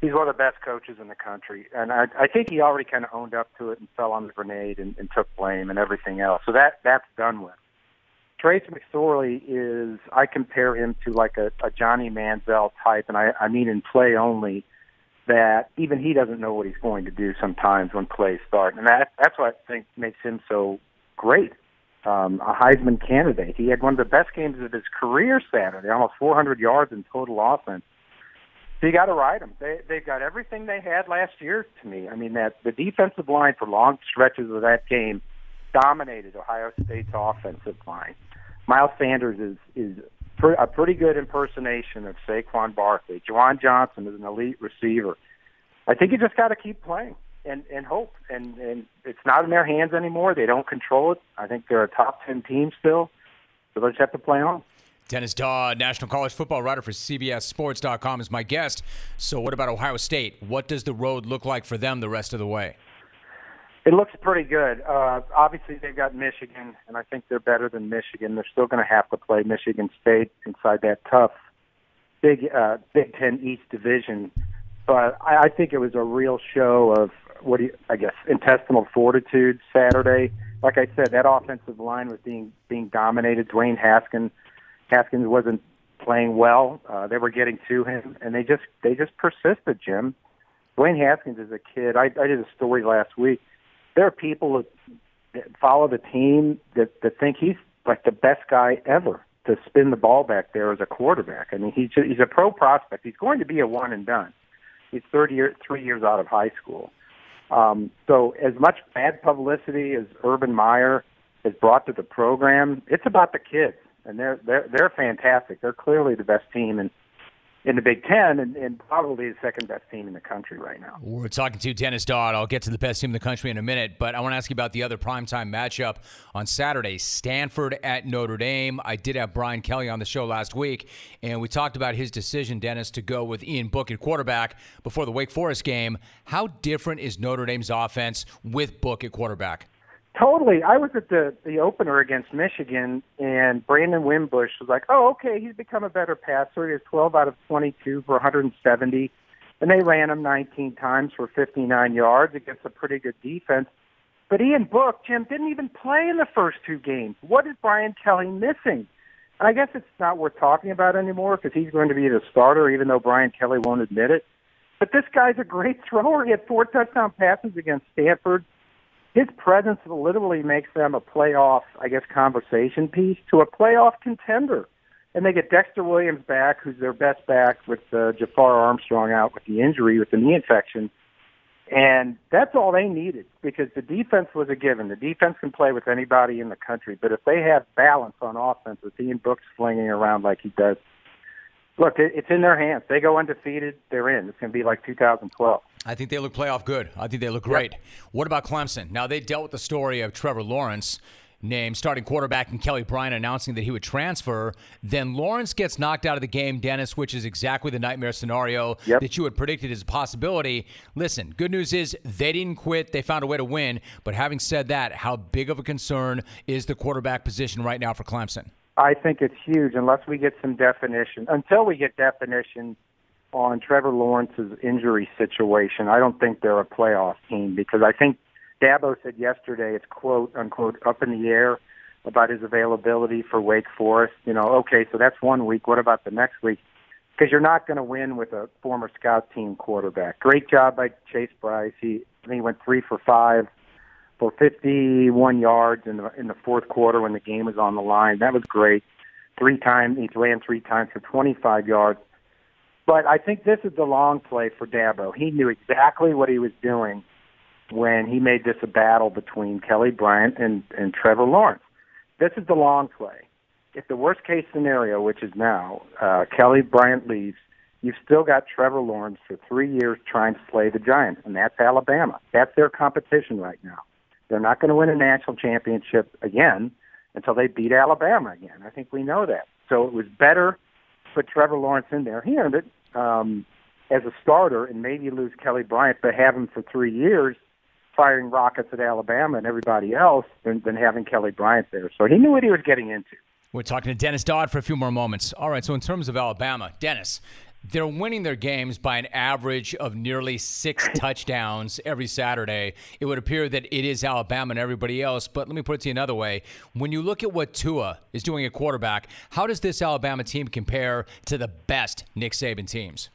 J: He's one of the best coaches in the country, and I, I think he already kind of owned up to it and fell on the grenade and, and took blame and everything else. So that that's done with. Trace McSorley is I compare him to like a, a Johnny Manziel type, and I, I mean in play only. That even he doesn't know what he's going to do sometimes when plays start, and that that's what I think makes him so great. Um, a Heisman candidate. He had one of the best games of his career Saturday, almost 400 yards in total offense. You got to ride them. They they've got everything they had last year. To me, I mean that the defensive line for long stretches of that game dominated Ohio State's offensive line. Miles Sanders is is a pretty good impersonation of Saquon Barkley. Juwan Johnson is an elite receiver. I think you just got to keep playing and and hope. And and it's not in their hands anymore. They don't control it. I think they're a top ten team still. So they just have to play on.
B: Dennis Dodd, national college football writer for CBSSports.com, is my guest. So, what about Ohio State? What does the road look like for them the rest of the way?
J: It looks pretty good. Uh, obviously, they've got Michigan, and I think they're better than Michigan. They're still going to have to play Michigan State inside that tough Big uh, Big Ten East division. But I, I think it was a real show of what do you, I guess intestinal fortitude Saturday. Like I said, that offensive line was being being dominated. Dwayne Haskins Haskins wasn't playing well. Uh, they were getting to him, and they just they just persisted. Jim Dwayne Haskins is a kid. I, I did a story last week there are people that follow the team that, that think he's like the best guy ever to spin the ball back there as a quarterback. I mean, he's he's a pro prospect. He's going to be a one and done. He's thirty year, three years out of high school. Um, so, as much bad publicity as Urban Meyer has brought to the program, it's about the kids, and they're they're they're fantastic. They're clearly the best team, and in the Big Ten and, and, probably the second best team in the country right now.
B: We're talking to Dennis Dodd. I'll get to the best team in the country in a minute, but I want to ask you about the other primetime matchup on Saturday Stanford at Notre Dame. I did have Brian Kelly on the show last week, and we talked about his decision, Dennis, to go with Ian Book at quarterback before the Wake Forest game. How different is Notre Dame's offense with Book at quarterback?
J: Totally. I was at the the opener against Michigan, and Brandon Wimbush was like, "Oh, okay, he's become a better passer. He has 12 out of 22 for 170, and they ran him 19 times for 59 yards against a pretty good defense." But Ian Book, Jim, didn't even play in the first two games. What is Brian Kelly missing? And I guess it's not worth talking about anymore because he's going to be the starter, even though Brian Kelly won't admit it. But this guy's a great thrower. He had four touchdown passes against Stanford his presence literally makes them a playoff, I guess, conversation piece to a playoff contender. And they get Dexter Williams back, who's their best back, with uh, Jafar Armstrong out with the injury, with the knee infection. And that's all they needed because the defense was a given. The defense can play with anybody in the country, but if they have balance on offense with Ian Brooks flinging around like he does, look, it's in their hands. They go undefeated, they're in. It's going to be like 2012.
B: I think they look playoff good. I think they look great. Yep. What about Clemson? Now, they dealt with the story of Trevor Lawrence named starting quarterback and Kelly Bryant announcing that he would transfer. Then Lawrence gets knocked out of the game, Dennis, which is exactly the nightmare scenario
J: yep.
B: that you had predicted as a possibility. Listen, good news is they didn't quit. They found a way to win. But having said that, how big of a concern is the quarterback position right now for Clemson?
J: I think it's huge unless we get some definition. Until we get definition on Trevor Lawrence's injury situation, I don't think they're a playoff team because I think Dabo said yesterday it's quote unquote up in the air about his availability for Wake Forest. You know, okay, so that's one week. What about the next week? Because you're not going to win with a former scout team quarterback. Great job by Chase Brice. He I think he went three for five for 51 yards in the in the fourth quarter when the game was on the line. That was great. Three times he ran three times for 25 yards. But I think this is the long play for Dabo. He knew exactly what he was doing when he made this a battle between Kelly Bryant and, and Trevor Lawrence. This is the long play. If the worst case scenario, which is now, uh, Kelly Bryant leaves, you've still got Trevor Lawrence for three years trying to slay the Giants, and that's Alabama. That's their competition right now. They're not going to win a national championship again until they beat Alabama again. I think we know that. So it was better to put Trevor Lawrence in there. He earned it um, as a starter, and maybe lose Kelly Bryant, but have him for three years firing rockets at Alabama and everybody else than, than having Kelly Bryant there. So he knew what he was getting into.
B: We're talking to Dennis Dodd for a few more moments. All right, so in terms of Alabama, Dennis, they're winning their games by an average of nearly six <laughs> touchdowns every Saturday. It would appear that it is Alabama and everybody else. But let me put it to you another way. When you look at what Tua is doing at quarterback, how does this Alabama team compare to the best Nick Saban teams?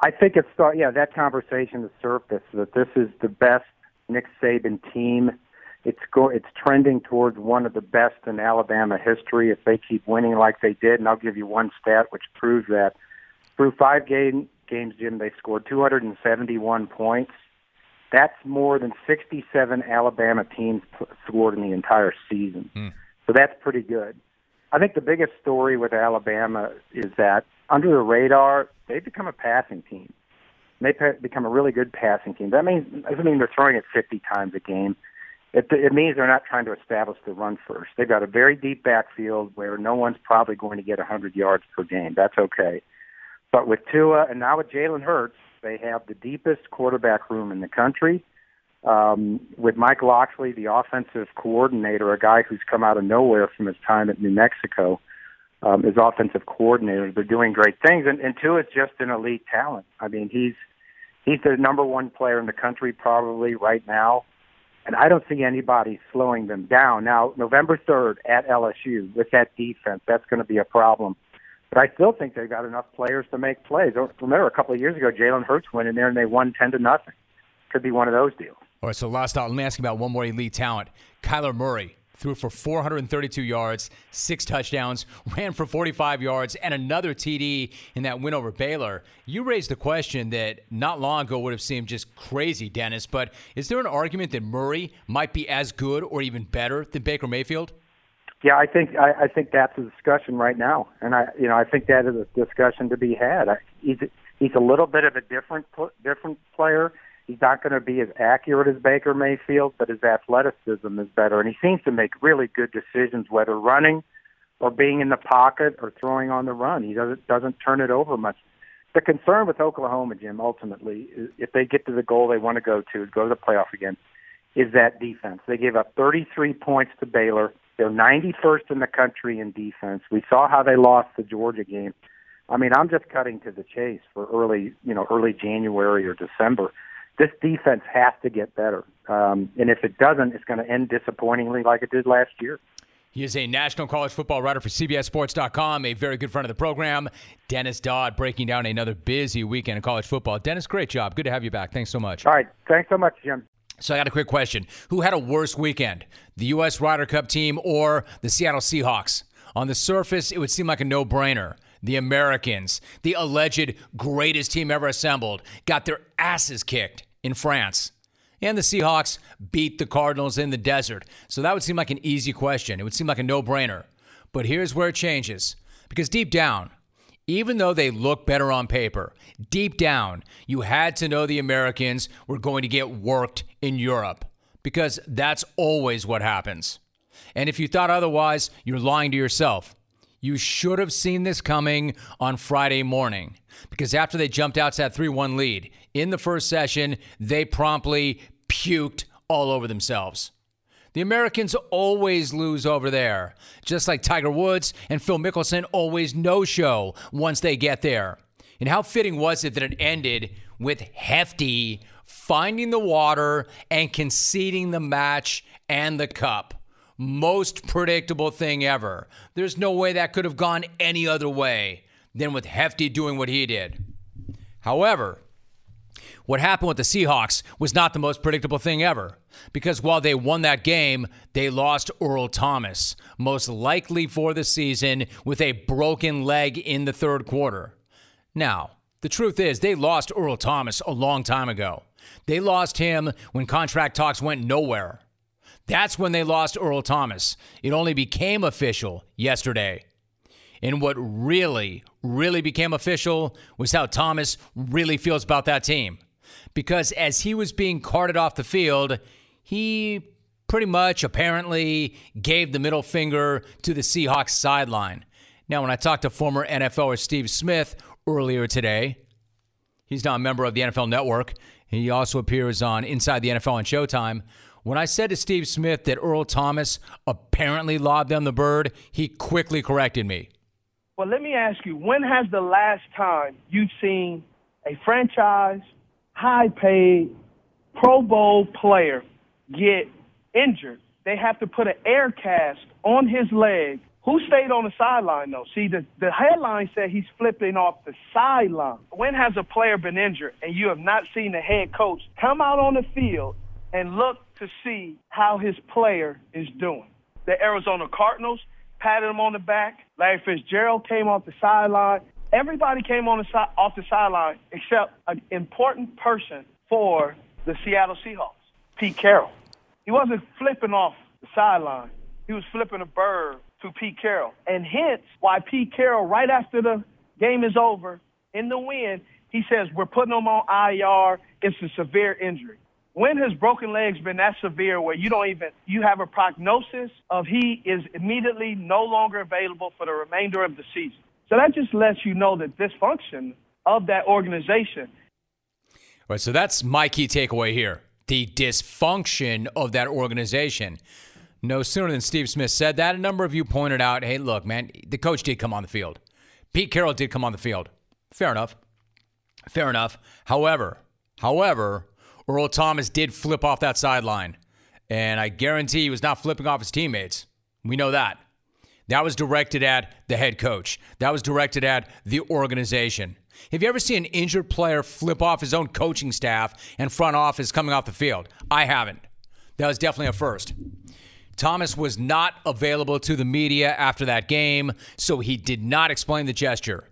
J: I think it's start. Yeah, that conversation has surfaced that this is the best Nick Saban team. It's go. It's trending towards one of the best in Alabama history if they keep winning like they did. And I'll give you one stat which proves that. Through five game, games, Jim, they scored 271 points. That's more than 67 Alabama teams scored in the entire season.
B: Mm.
J: So that's pretty good. I think the biggest story with Alabama is that under the radar, they've become a passing team. They've become a really good passing team. That means doesn't mean they're throwing it 50 times a game. It, it means they're not trying to establish the run first. They've got a very deep backfield where no one's probably going to get 100 yards per game. That's okay. But with Tua and now with Jalen Hurts, they have the deepest quarterback room in the country. Um, with Mike Locksley, the offensive coordinator, a guy who's come out of nowhere from his time at New Mexico, um, as offensive coordinator, they're doing great things. And, and Tua is just an elite talent. I mean, he's he's the number one player in the country probably right now, and I don't see anybody slowing them down. Now, November third at LSU with that defense, that's going to be a problem. But I still think they've got enough players to make plays. Remember, a couple of years ago, Jalen Hurts went in there and they won ten to nothing. Could be one of those deals.
B: All right, so last out, let me ask you about one more elite talent. Kyler Murray threw for 432 yards, six touchdowns, <laughs> ran for 45 yards, and another TD in that win over Baylor. You raised the question that not long ago would have seemed just crazy, Dennis, but is there an argument that Murray might be as good or even better than Baker Mayfield?
J: Yeah, I think I, I think that's a discussion right now, and I you know I think that is a discussion to be had. I, he's he's a little bit of a different different player. He's not going to be as accurate as Baker Mayfield, but his athleticism is better, and he seems to make really good decisions, whether running or being in the pocket or throwing on the run. He doesn't doesn't turn it over much. The concern with Oklahoma, Jim, ultimately, is if they get to the goal they want to go to, go to the playoff again, is that defense. They gave up 33 points to Baylor they're 91st in the country in defense. We saw how they lost the Georgia game. I mean, I'm just cutting to the chase for early, you know, early January or December. This defense has to get better, um, and if it doesn't, it's going to end disappointingly like it did last year.
B: He is a national college football writer for CBSSports.com, a very good friend of the program. Dennis Dodd breaking down another busy weekend in college football. Dennis, great job. Good to have you back. Thanks so much.
J: All right. Thanks so much, Jim.
B: So I got a quick question. Who had a worse weekend, the U.S. Ryder Cup team or the Seattle Seahawks? On the surface, it would seem like a no brainer. The Americans, the alleged greatest team ever assembled, got their asses kicked in France. And the Seahawks beat the Cardinals in the desert. So that would seem like an easy question. It would seem like a no brainer. But here's where it changes. Because deep down, even though they look better on paper, deep down, you had to know the Americans were going to get worked in Europe because that's always what happens. And if you thought otherwise, you're lying to yourself. You should have seen this coming on Friday morning because after they jumped out to that 3 1 lead in the first session, they promptly puked all over themselves. The Americans always lose over there, just like Tiger Woods and Phil Mickelson always no show once they get there. And how fitting was it that it ended with Lefty finding the water and conceding the match and the cup. Most predictable thing ever. There's no way that could have gone any other way than with Lefty doing what he did. However, what happened with the Seahawks was not the most predictable thing ever. Because while they won that game, they lost Earl Thomas, most likely for the season, with a broken leg in the third quarter. Now, the truth is, they lost Earl Thomas a long time ago. They lost him when contract talks went nowhere. That's when they lost Earl Thomas. It only became official yesterday. And what really, really became official was how Thomas really feels about that team. Because as he was being carted off the field, he pretty much apparently gave the middle finger to the Seahawks sideline. Now, when I talked to former NFLer Steve Smith earlier today, he's now a member of the NFL Network. He also appears on Inside the NFL on Showtime. When I said to Steve Smith that Earl Thomas apparently lobbed them the bird, he quickly corrected me.
H: Well, let me ask you, when has the last time you've seen a franchise, high paid, Pro Bowl player get injured? They have to put an air cast on his leg. Who stayed on the sideline, though? See, the, the headline said he's flipping off the sideline. When has a player been injured and you have not seen the head coach come out on the field and look to see how his player is doing? The Arizona Cardinals patted him on the back. Larry Fitzgerald came off the sideline. Everybody came on the si- off the sideline except an important person for the Seattle Seahawks, Pete Carroll. He wasn't flipping off the sideline. He was flipping a bird to Pete Carroll. And hence why Pete Carroll, right after the game is over, in the win, he says, We're putting him on IR. It's a severe injury. When has broken legs been that severe where you don't even you have a prognosis of he is immediately no longer available for the remainder of the season? So that just lets you know the dysfunction of that organization.
B: All right, so that's my key takeaway here. The dysfunction of that organization. No sooner than Steve Smith said that, a number of you pointed out, hey, look, man, the coach did come on the field. Pete Carroll did come on the field. Fair enough. Fair enough. However, however, Earl Thomas did flip off that sideline. And I guarantee he was not flipping off his teammates. We know that. That was directed at the head coach. That was directed at the organization. Have you ever seen an injured player flip off his own coaching staff and front office coming off the field? I haven't. That was definitely a first. Thomas was not available to the media after that game, so he did not explain the gesture.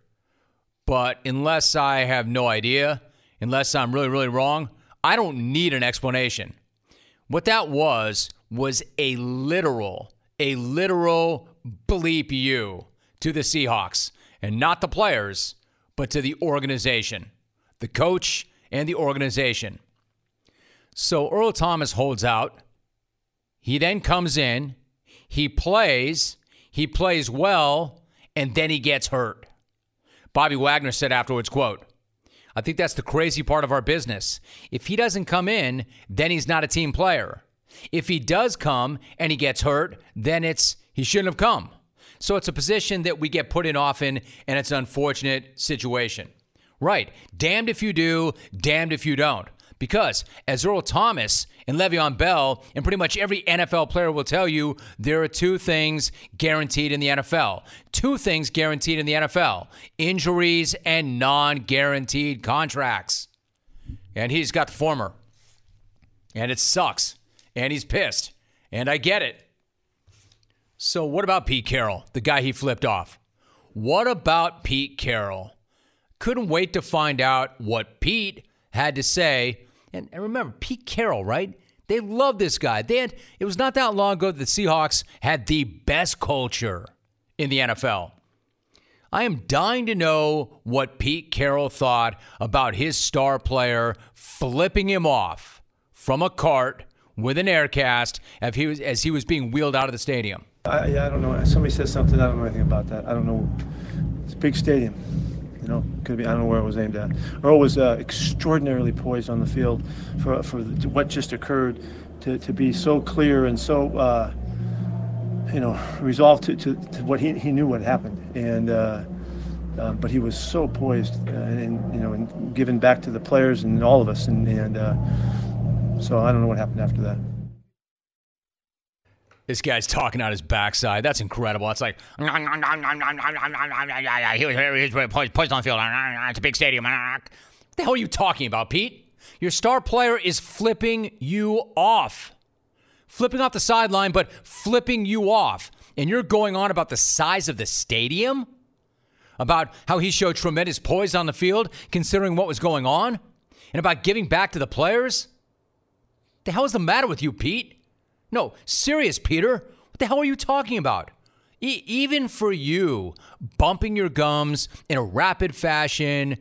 B: But unless I have no idea, unless I'm really, really wrong, I don't need an explanation. What that was, was a literal, a literal bleep you to the Seahawks, and not the players, but to the organization, the coach and the organization. So Earl Thomas holds out. He then comes in, he plays, he plays well, and then he gets hurt. Bobby Wagner said afterwards, quote, I think that's the crazy part of our business. If he doesn't come in, then he's not a team player. If he does come and he gets hurt, then it's he shouldn't have come. So it's a position that we get put in often, and it's an unfortunate situation. Right. Damned if you do, damned if you don't. Because as Earl Thomas and Le'Veon Bell and pretty much every NFL player will tell you, there are two things guaranteed in the NFL. Two things guaranteed in the NFL injuries and non guaranteed contracts. And he's got the former. And it sucks. And he's pissed. And I get it. So, what about Pete Carroll, the guy he flipped off? What about Pete Carroll? Couldn't wait to find out what Pete had to say. And, and remember, Pete Carroll, right? They love this guy. They had, it was not that long ago that the Seahawks had the best culture in the NFL. I am dying to know what Pete Carroll thought about his star player flipping him off from a cart with an air cast as he was, as he was being wheeled out of the stadium.
K: I, I don't know. Somebody said something. I don't know anything about that. I don't know. It's a big stadium. You know, could be. I don't know where it was aimed at. Earl was uh, extraordinarily poised on the field for for what just occurred, to, to be so clear and so uh, you know resolved to, to, to, what he he knew what happened and. Uh, Um, but he was so poised uh, and you know and giving back to the players and all of us and, and uh, so I don't know what happened after that.
B: This guy's talking out his backside. That's incredible. It's like <laughs> he was poised on the field. <laughs> It's a big stadium. <laughs> What the hell are you talking about, Pete? Your star player is flipping you off. Flipping off the sideline, but flipping you off. And you're going on about the size of the stadium? About how he showed tremendous poise on the field, considering what was going on? And about giving back to the players? The hell is the matter with you, Pete? No, serious, Peter. What the hell are you talking about? E- even for you, bumping your gums in a rapid fashion,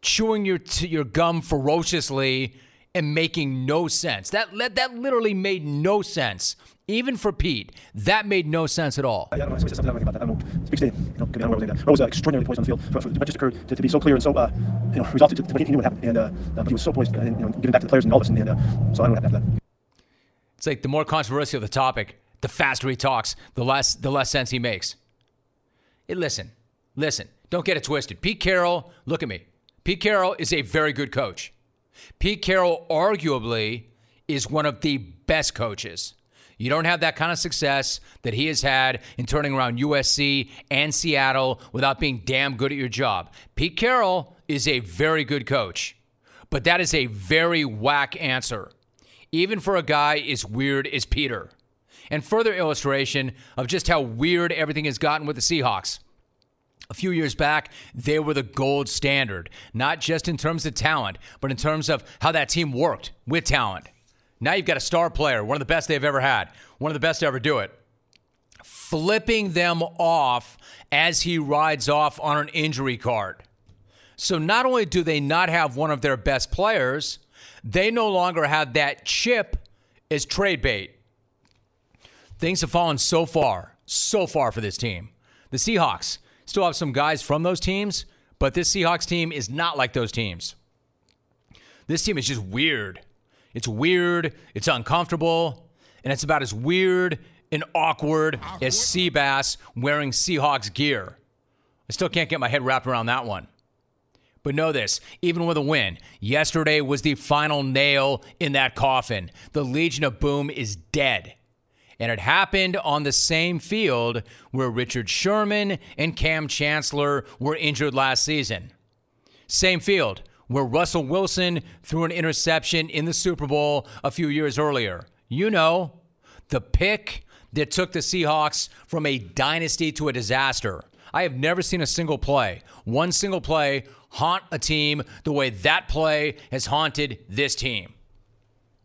B: chewing your t- your gum ferociously, and making no sense. That that literally made no sense. Even for Pete, that made no sense at all.
K: I don't know. Something about that. I don't know. Stadium. You know, know what was that. Was uh, extraordinarily poised on the field. For, for what just occurred to, to be so clear and so, uh, you know, resolved to, to, to he knew what happened, and uh, but he was so poised, and you know, giving back to the players and all this, and, and uh, so I don't know what happened after that.
B: It's like the more controversial the topic, the faster he talks, the less the less sense he makes. Hey, listen, listen, don't get it twisted. Pete Carroll, look at me. Pete Carroll is a very good coach. Pete Carroll arguably is one of the best coaches. You don't have that kind of success that he has had in turning around USC and Seattle without being damn good at your job. Pete Carroll is a very good coach, but that is a very whack answer even for a guy as weird as Peter. And further illustration of just how weird everything has gotten with the Seahawks. A few years back, they were the gold standard, not just in terms of talent, but in terms of how that team worked with talent. Now you've got a star player, one of the best they've ever had, one of the best to ever do it, flipping them off as he rides off on an injury card. So not only do they not have one of their best players, they no longer have that chip as trade bait. Things have fallen so far, so far for this team. The Seahawks still have some guys from those teams, but this Seahawks team is not like those teams. This team is just weird. It's weird, it's uncomfortable, and it's about as weird and awkward as Seabass wearing Seahawks gear. I still can't get my head wrapped around that one. But know this even with a win, yesterday was the final nail in that coffin. The Legion of Boom is dead. And it happened on the same field where Richard Sherman and Kam Chancellor were injured last season. Same field where Russell Wilson threw an interception in the Super Bowl a few years earlier. You know, the pick that took the Seahawks from a dynasty to a disaster. I have never seen a single play, one single play, haunt a team the way that play has haunted this team.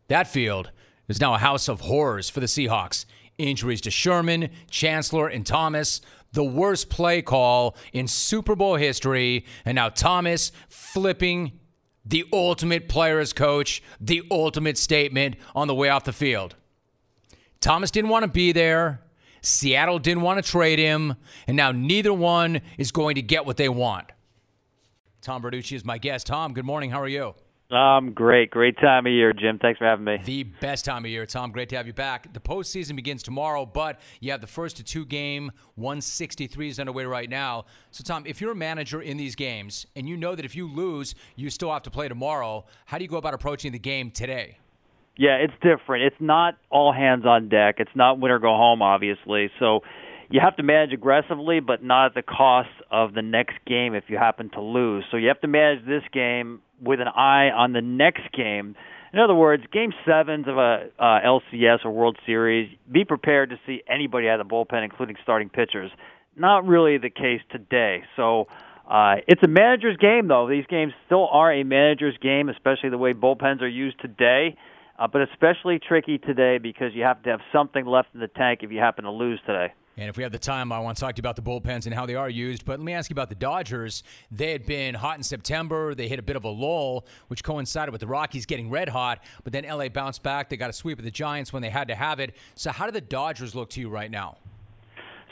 B: That field is now a house of horrors for the Seahawks. Injuries to Sherman, Chancellor, and Thomas. The worst play call in Super Bowl history. And now Thomas flipping the ultimate player's coach, the ultimate statement on the way off the field. Thomas didn't want to be there. Seattle didn't want to trade him. And now neither one is going to get what they want. Tom Verducci is my guest. Tom, good morning. How are you?
L: Um, great, great time of year, Jim. Thanks for having me.
B: The best time of year, Tom. Great to have you back. The postseason begins tomorrow, but you have the first to two game 163 is underway right now. So, Tom, if you're a manager in these games and you know that if you lose, you still have to play tomorrow, how do you go about approaching the game today?
L: Yeah, it's different. It's not all hands on deck. It's not win or go home, obviously. So you have to manage aggressively, but not at the cost of the next game if you happen to lose. So you have to manage this game with an eye on the next game. In other words, game sevens of a uh, LCS or World Series, be prepared to see anybody out of the bullpen, including starting pitchers. Not really the case today. So uh, it's a manager's game, though. These games still are a manager's game, especially the way bullpens are used today. Uh, but especially tricky today because you have to have something left in the tank if you happen to lose today.
B: And if we have the time, I want to talk to you about the bullpens and how they are used. But let me ask you about the Dodgers. They had been hot in September. They hit a bit of a lull, which coincided with the Rockies getting red hot. But then LA bounced back. They got a sweep of the Giants when they had to have it. So, how do the Dodgers look to you right now?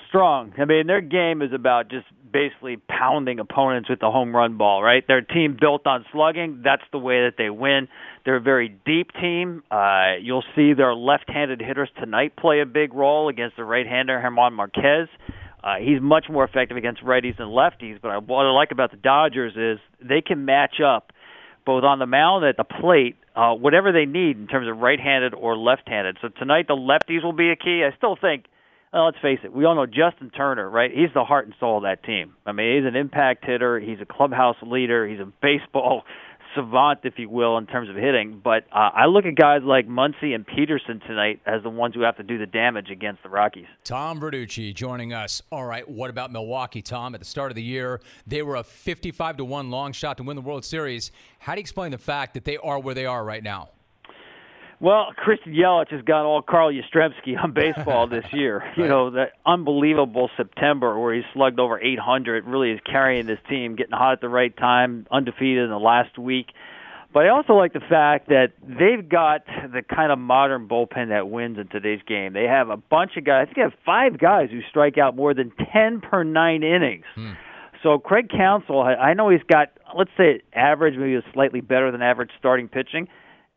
L: Strong. I mean, their game is about just basically pounding opponents with the home run ball, right? Their team built on slugging. That's the way that they win. They're a very deep team. Uh, you'll see their left-handed hitters tonight play a big role against the right-hander German Marquez. Uh, he's much more effective against righties than lefties. But I, what I like about the Dodgers is they can match up both on the mound and at the plate, uh, whatever they need in terms of right-handed or left-handed. So tonight the lefties will be a key. I still think. Well, let's face it. We all know Justin Turner, right? He's the heart and soul of that team. I mean, he's an impact hitter. He's a clubhouse leader. He's a baseball <laughs> savant, if you will, in terms of hitting. But uh, I look at guys like Muncy and Pederson tonight as the ones who have to do the damage against the Rockies.
B: Tom Verducci joining us. All right, what about Milwaukee, Tom? At the start of the year, they were a 55 to 1 long shot to win the World Series. How do you explain the fact that they are where they are right now?
L: Well, Christian Yelich has got all Carl Yastrzemski on <laughs> baseball this year. right. You know, that unbelievable September where he slugged over 800 really is carrying this team, getting hot at the right time, undefeated in the last week. But I also like the fact that they've got the kind of modern bullpen that wins in today's game. They have a bunch of guys. I think they have five guys who strike out more than 10 per nine innings. Hmm. So Craig Counsell, I know he's got, let's say, average, maybe a slightly better than average starting pitching.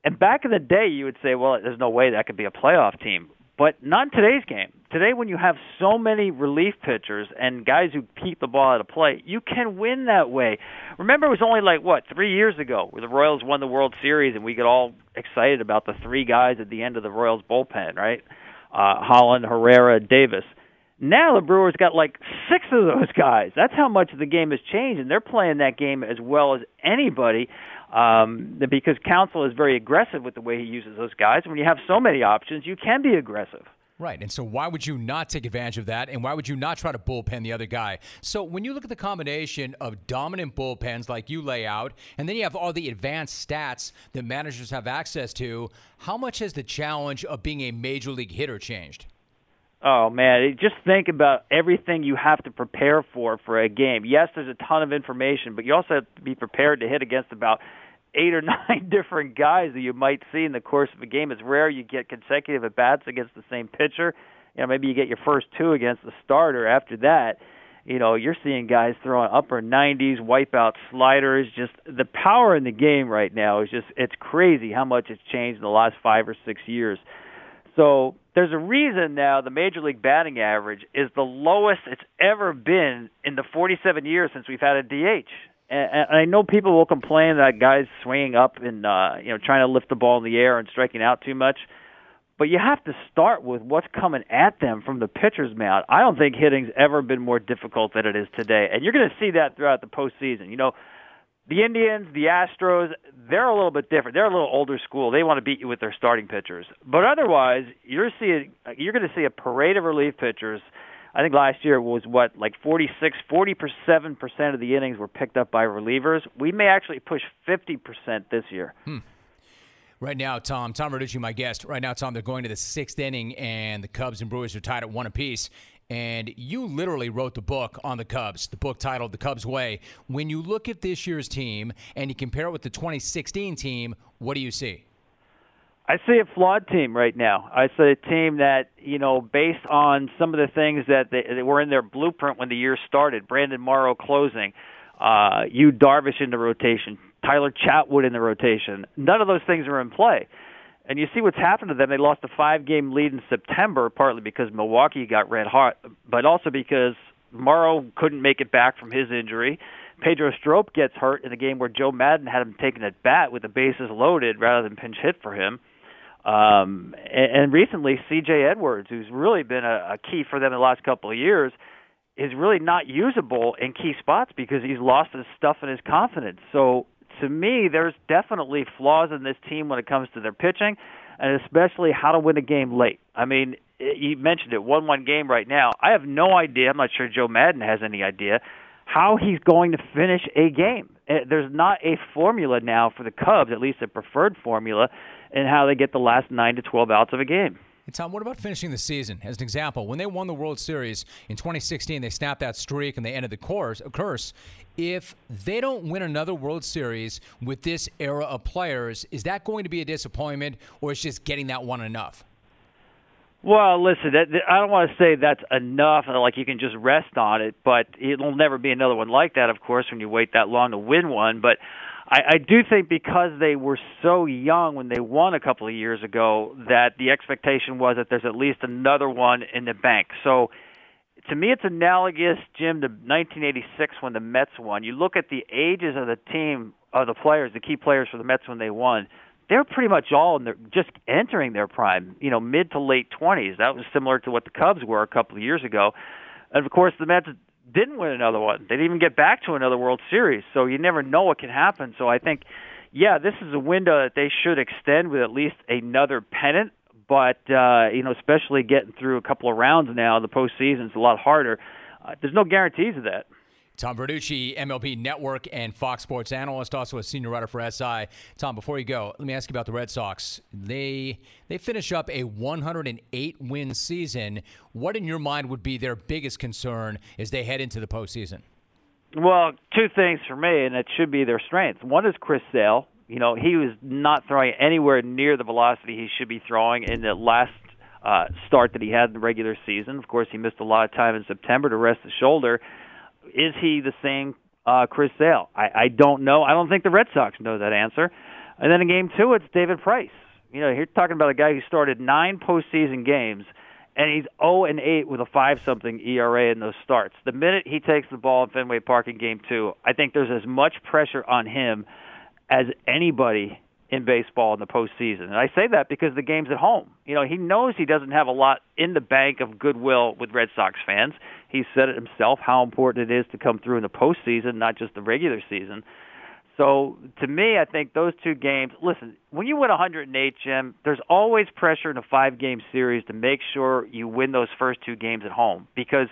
L: And back in the day, you would say, well, there's no way that could be a playoff team. But not in today's game. Today, when you have so many relief pitchers and guys who keep the ball out of play, you can win that way. Remember, it was only like, what, three years ago where the Royals won the World Series and we get all excited about the three guys at the end of the Royals bullpen, right? Uh, Holland, Herrera, Davis. Now the Brewers got like six of those guys. That's how much the game has changed, and they're playing that game as well as anybody um, because Counsell is very aggressive with the way he uses those guys. When you have so many options, you can be aggressive.
B: Right. And so why would you not take advantage of that? And why would you not try to bullpen the other guy? So when you look at the combination of dominant bullpens like you lay out, and then you have all the advanced stats that managers have access to, how much has the challenge of being a major league hitter changed?
L: Oh man, just think about everything you have to prepare for for a game. Yes, there's a ton of information, but you also have to be prepared to hit against about eight or <laughs> nine different guys that you might see in the course of a game. It's rare you get consecutive at bats against the same pitcher. You know, maybe you get your first two against the starter. After that, you know, you're seeing guys throwing upper 90s, wipeout sliders. Just the power in the game right now is just it's crazy how much it's changed in the last five or six years. So there's a reason now the major league batting average is the lowest it's ever been in the 47 years since we've had a DH. And, I know people will complain that guys swinging up and uh, you know trying to lift the ball in the air and striking out too much. But you have to start with what's coming at them from the pitcher's mound. I don't think hitting's ever been more difficult than it is today, and you're going to see that throughout the postseason. You know, the Indians, the Astros, they're a little bit different. They're a little older school. They want to beat you with their starting pitchers. But otherwise, you're seeing you're going to see a parade of relief pitchers. I think last year was what like 46, 47 percent of the innings were picked up by relievers. We may actually push 50 percent this year.
B: Hmm. Right now, Tom, Tom Verducci, my guest. Right now, Tom, they're going to the sixth inning, and the Cubs and Brewers are tied at one apiece and you literally wrote the book on the Cubs, the book titled The Cubs Way. When you look at this year's team and you compare it with the 2016 team, what do you see?
L: I see a flawed team right now. I see a team that, you know, based on some of the things that, they, were in their blueprint when the year started, Brandon Morrow closing, uh, Yu Darvish in the rotation, Tyler Chatwood in the rotation, none of those things are in play. And you see what's happened to them. They lost a five game lead in September, partly because Milwaukee got red hot, but also because Morrow couldn't make it back from his injury. Pedro Strop gets hurt in a game where Joe Maddon had him taken at bat with the bases loaded rather than pinch hit for him. Um, and, and recently, C.J. Edwards, who's really been a, a key for them in the last couple of years, is really not usable in key spots because he's lost his stuff and his confidence. So to me, there's definitely flaws in this team when it comes to their pitching, and especially how to win a game late. I mean, you mentioned it, one-one game right now. I have no idea. I'm not sure Joe Maddon has any idea how he's going to finish a game. Eh, there's not a formula now for the Cubs, at least a preferred formula, in how they get the last nine to twelve outs of a game.
B: And Tom, what about finishing the season? As an example, when they won the World Series in 2016, they snapped that streak and they ended the course, of curse. If they don't win another World Series with this era of players, is that going to be a disappointment, or is just getting that one enough?
L: Well, listen, that, that, I don't want to say that's enough, uh, like you can just rest on it, but it'll never be another one like that, of course, when you wait that long to win one. But I, I do think because they were so young when they won a couple of years ago that the expectation was that there's at least another one in the bank. So to me, it's analogous, Jim, to 1986 when the Mets won. You look at the ages of the team, of the players, the key players for the Mets when they won. They're pretty much all in their just entering their prime, you know, mid to late 20s. That was similar to what the Cubs were a couple of years ago. And of course, the Mets didn't win another one. They didn't even get back to another World Series. So you never know what can happen. So I think, yeah, this is a window that they should extend with at least another pennant but uh, you know, especially getting through a couple of rounds now, the postseason is a lot harder. Uh, there's no guarantees of that.
B: Tom Verducci, MLB Network and Fox Sports analyst, also a senior writer for SI. Tom, before you go, let me ask you about the Red Sox. They they finish up a 108 win season. What in your mind would be their biggest concern as they head into the postseason?
L: Well, two things for me, and it should be their strength. One is Chris Sale, you know, he was not throwing anywhere near the velocity he should be throwing in the last uh, start that he had in the regular season. Of course, he missed a lot of time in September to rest the shoulder. Is he the same uh, Chris Sale? I, I don't know. I don't think the Red Sox know that answer. And then in game two, it's David Price. You know, you're talking about a guy who started nine postseason games, and he's 0 and 8 with a five something ERA in those starts. The minute he takes the ball in Fenway Park in game two, I think there's as much pressure on him as anybody in baseball in the postseason. And I say that because the game's at home. You know, he knows he doesn't have a lot in the bank of goodwill with Red Sox fans. He said it himself how important it is to come through in the postseason, not just the regular season. So to me, I think those two games. Listen, when you win 108, Jim, there's always pressure in a five-game series to make sure you win those first two games at home because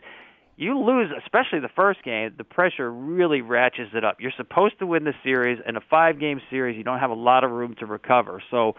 L: you lose, especially the first game, the pressure really ratchets it up. You're supposed to win the series, and a five game series, you don't have a lot of room to recover. So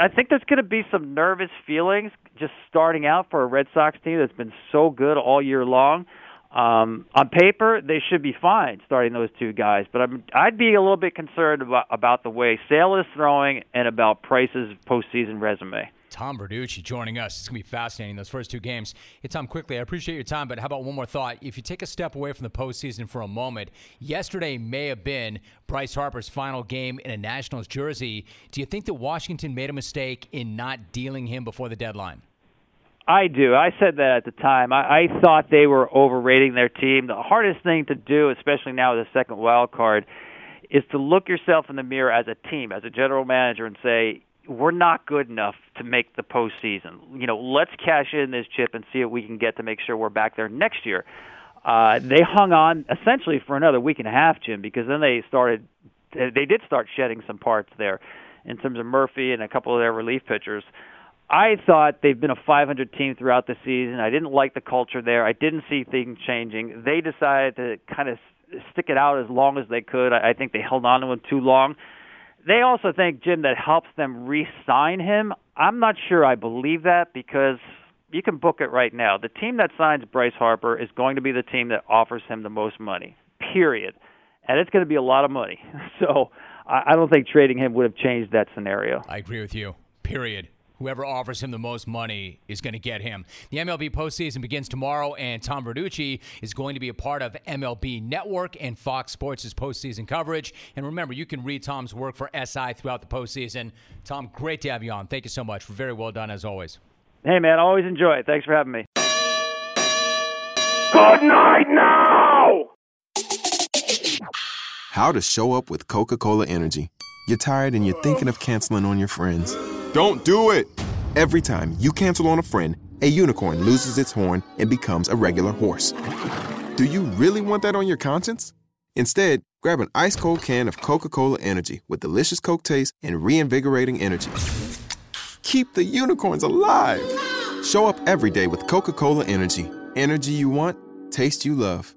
L: I think there's going to be some nervous feelings just starting out for a Red Sox team that's been so good all year long. Um, on paper, they should be fine starting those two guys, but I'm, I'd be a little bit concerned about, about the way Sale is throwing and about Price's postseason resume.
B: Tom Verducci joining us. It's going to be fascinating, those first two games. Hey, Tom, quickly, I appreciate your time, but how about one more thought? If you take a step away from the postseason for a moment, yesterday may have been Bryce Harper's final game in a Nationals jersey. Do you think that Washington made a mistake in not dealing him before the deadline?
L: I do. I said that at the time. I, I thought they were overrating their team. The hardest thing to do, especially now with the second wild card, is to look yourself in the mirror as a team, as a general manager, and say, we're not good enough to make the postseason. You know, let's cash in this chip and see what we can get to make sure we're back there next year. Uh, they hung on essentially for another week and a half, Jim, because then they started. They did start shedding some parts there, in terms of Murphy and a couple of their relief pitchers. I thought they've been a 500 team throughout the season. I didn't like the culture there. I didn't see things changing. They decided to kind of stick it out as long as they could. I think they held on to him too long they also think Jim that helps them re-sign him. I'm not sure I believe that because you can book it right now. The team that signs Bryce Harper is going to be the team that offers him the most money. Period. And it's going to be a lot of money. <laughs> So I don't think trading him would have changed that scenario.
B: I agree with you. Period. Whoever offers him the most money is going to get him. The MLB postseason begins tomorrow, and Tom Verducci is going to be a part of MLB Network and Fox Sports' postseason coverage. And remember, you can read Tom's work for SI throughout the postseason. Tom, great to have you on. Thank you so much. Very well done, as always.
L: Hey, man, always enjoy it. Thanks for having me.
M: Good night now!
N: How to show up with Coca Cola Energy. You're tired and you're thinking of canceling on your friends.
O: Don't do it!
N: Every time you cancel on a friend, a unicorn loses its horn and becomes a regular horse. Do you really want that on your conscience? Instead, grab an ice cold can of Coca Cola Energy with delicious Coke taste and reinvigorating energy. Keep the unicorns alive! Show up every day with Coca Cola Energy. Energy you want, taste you love.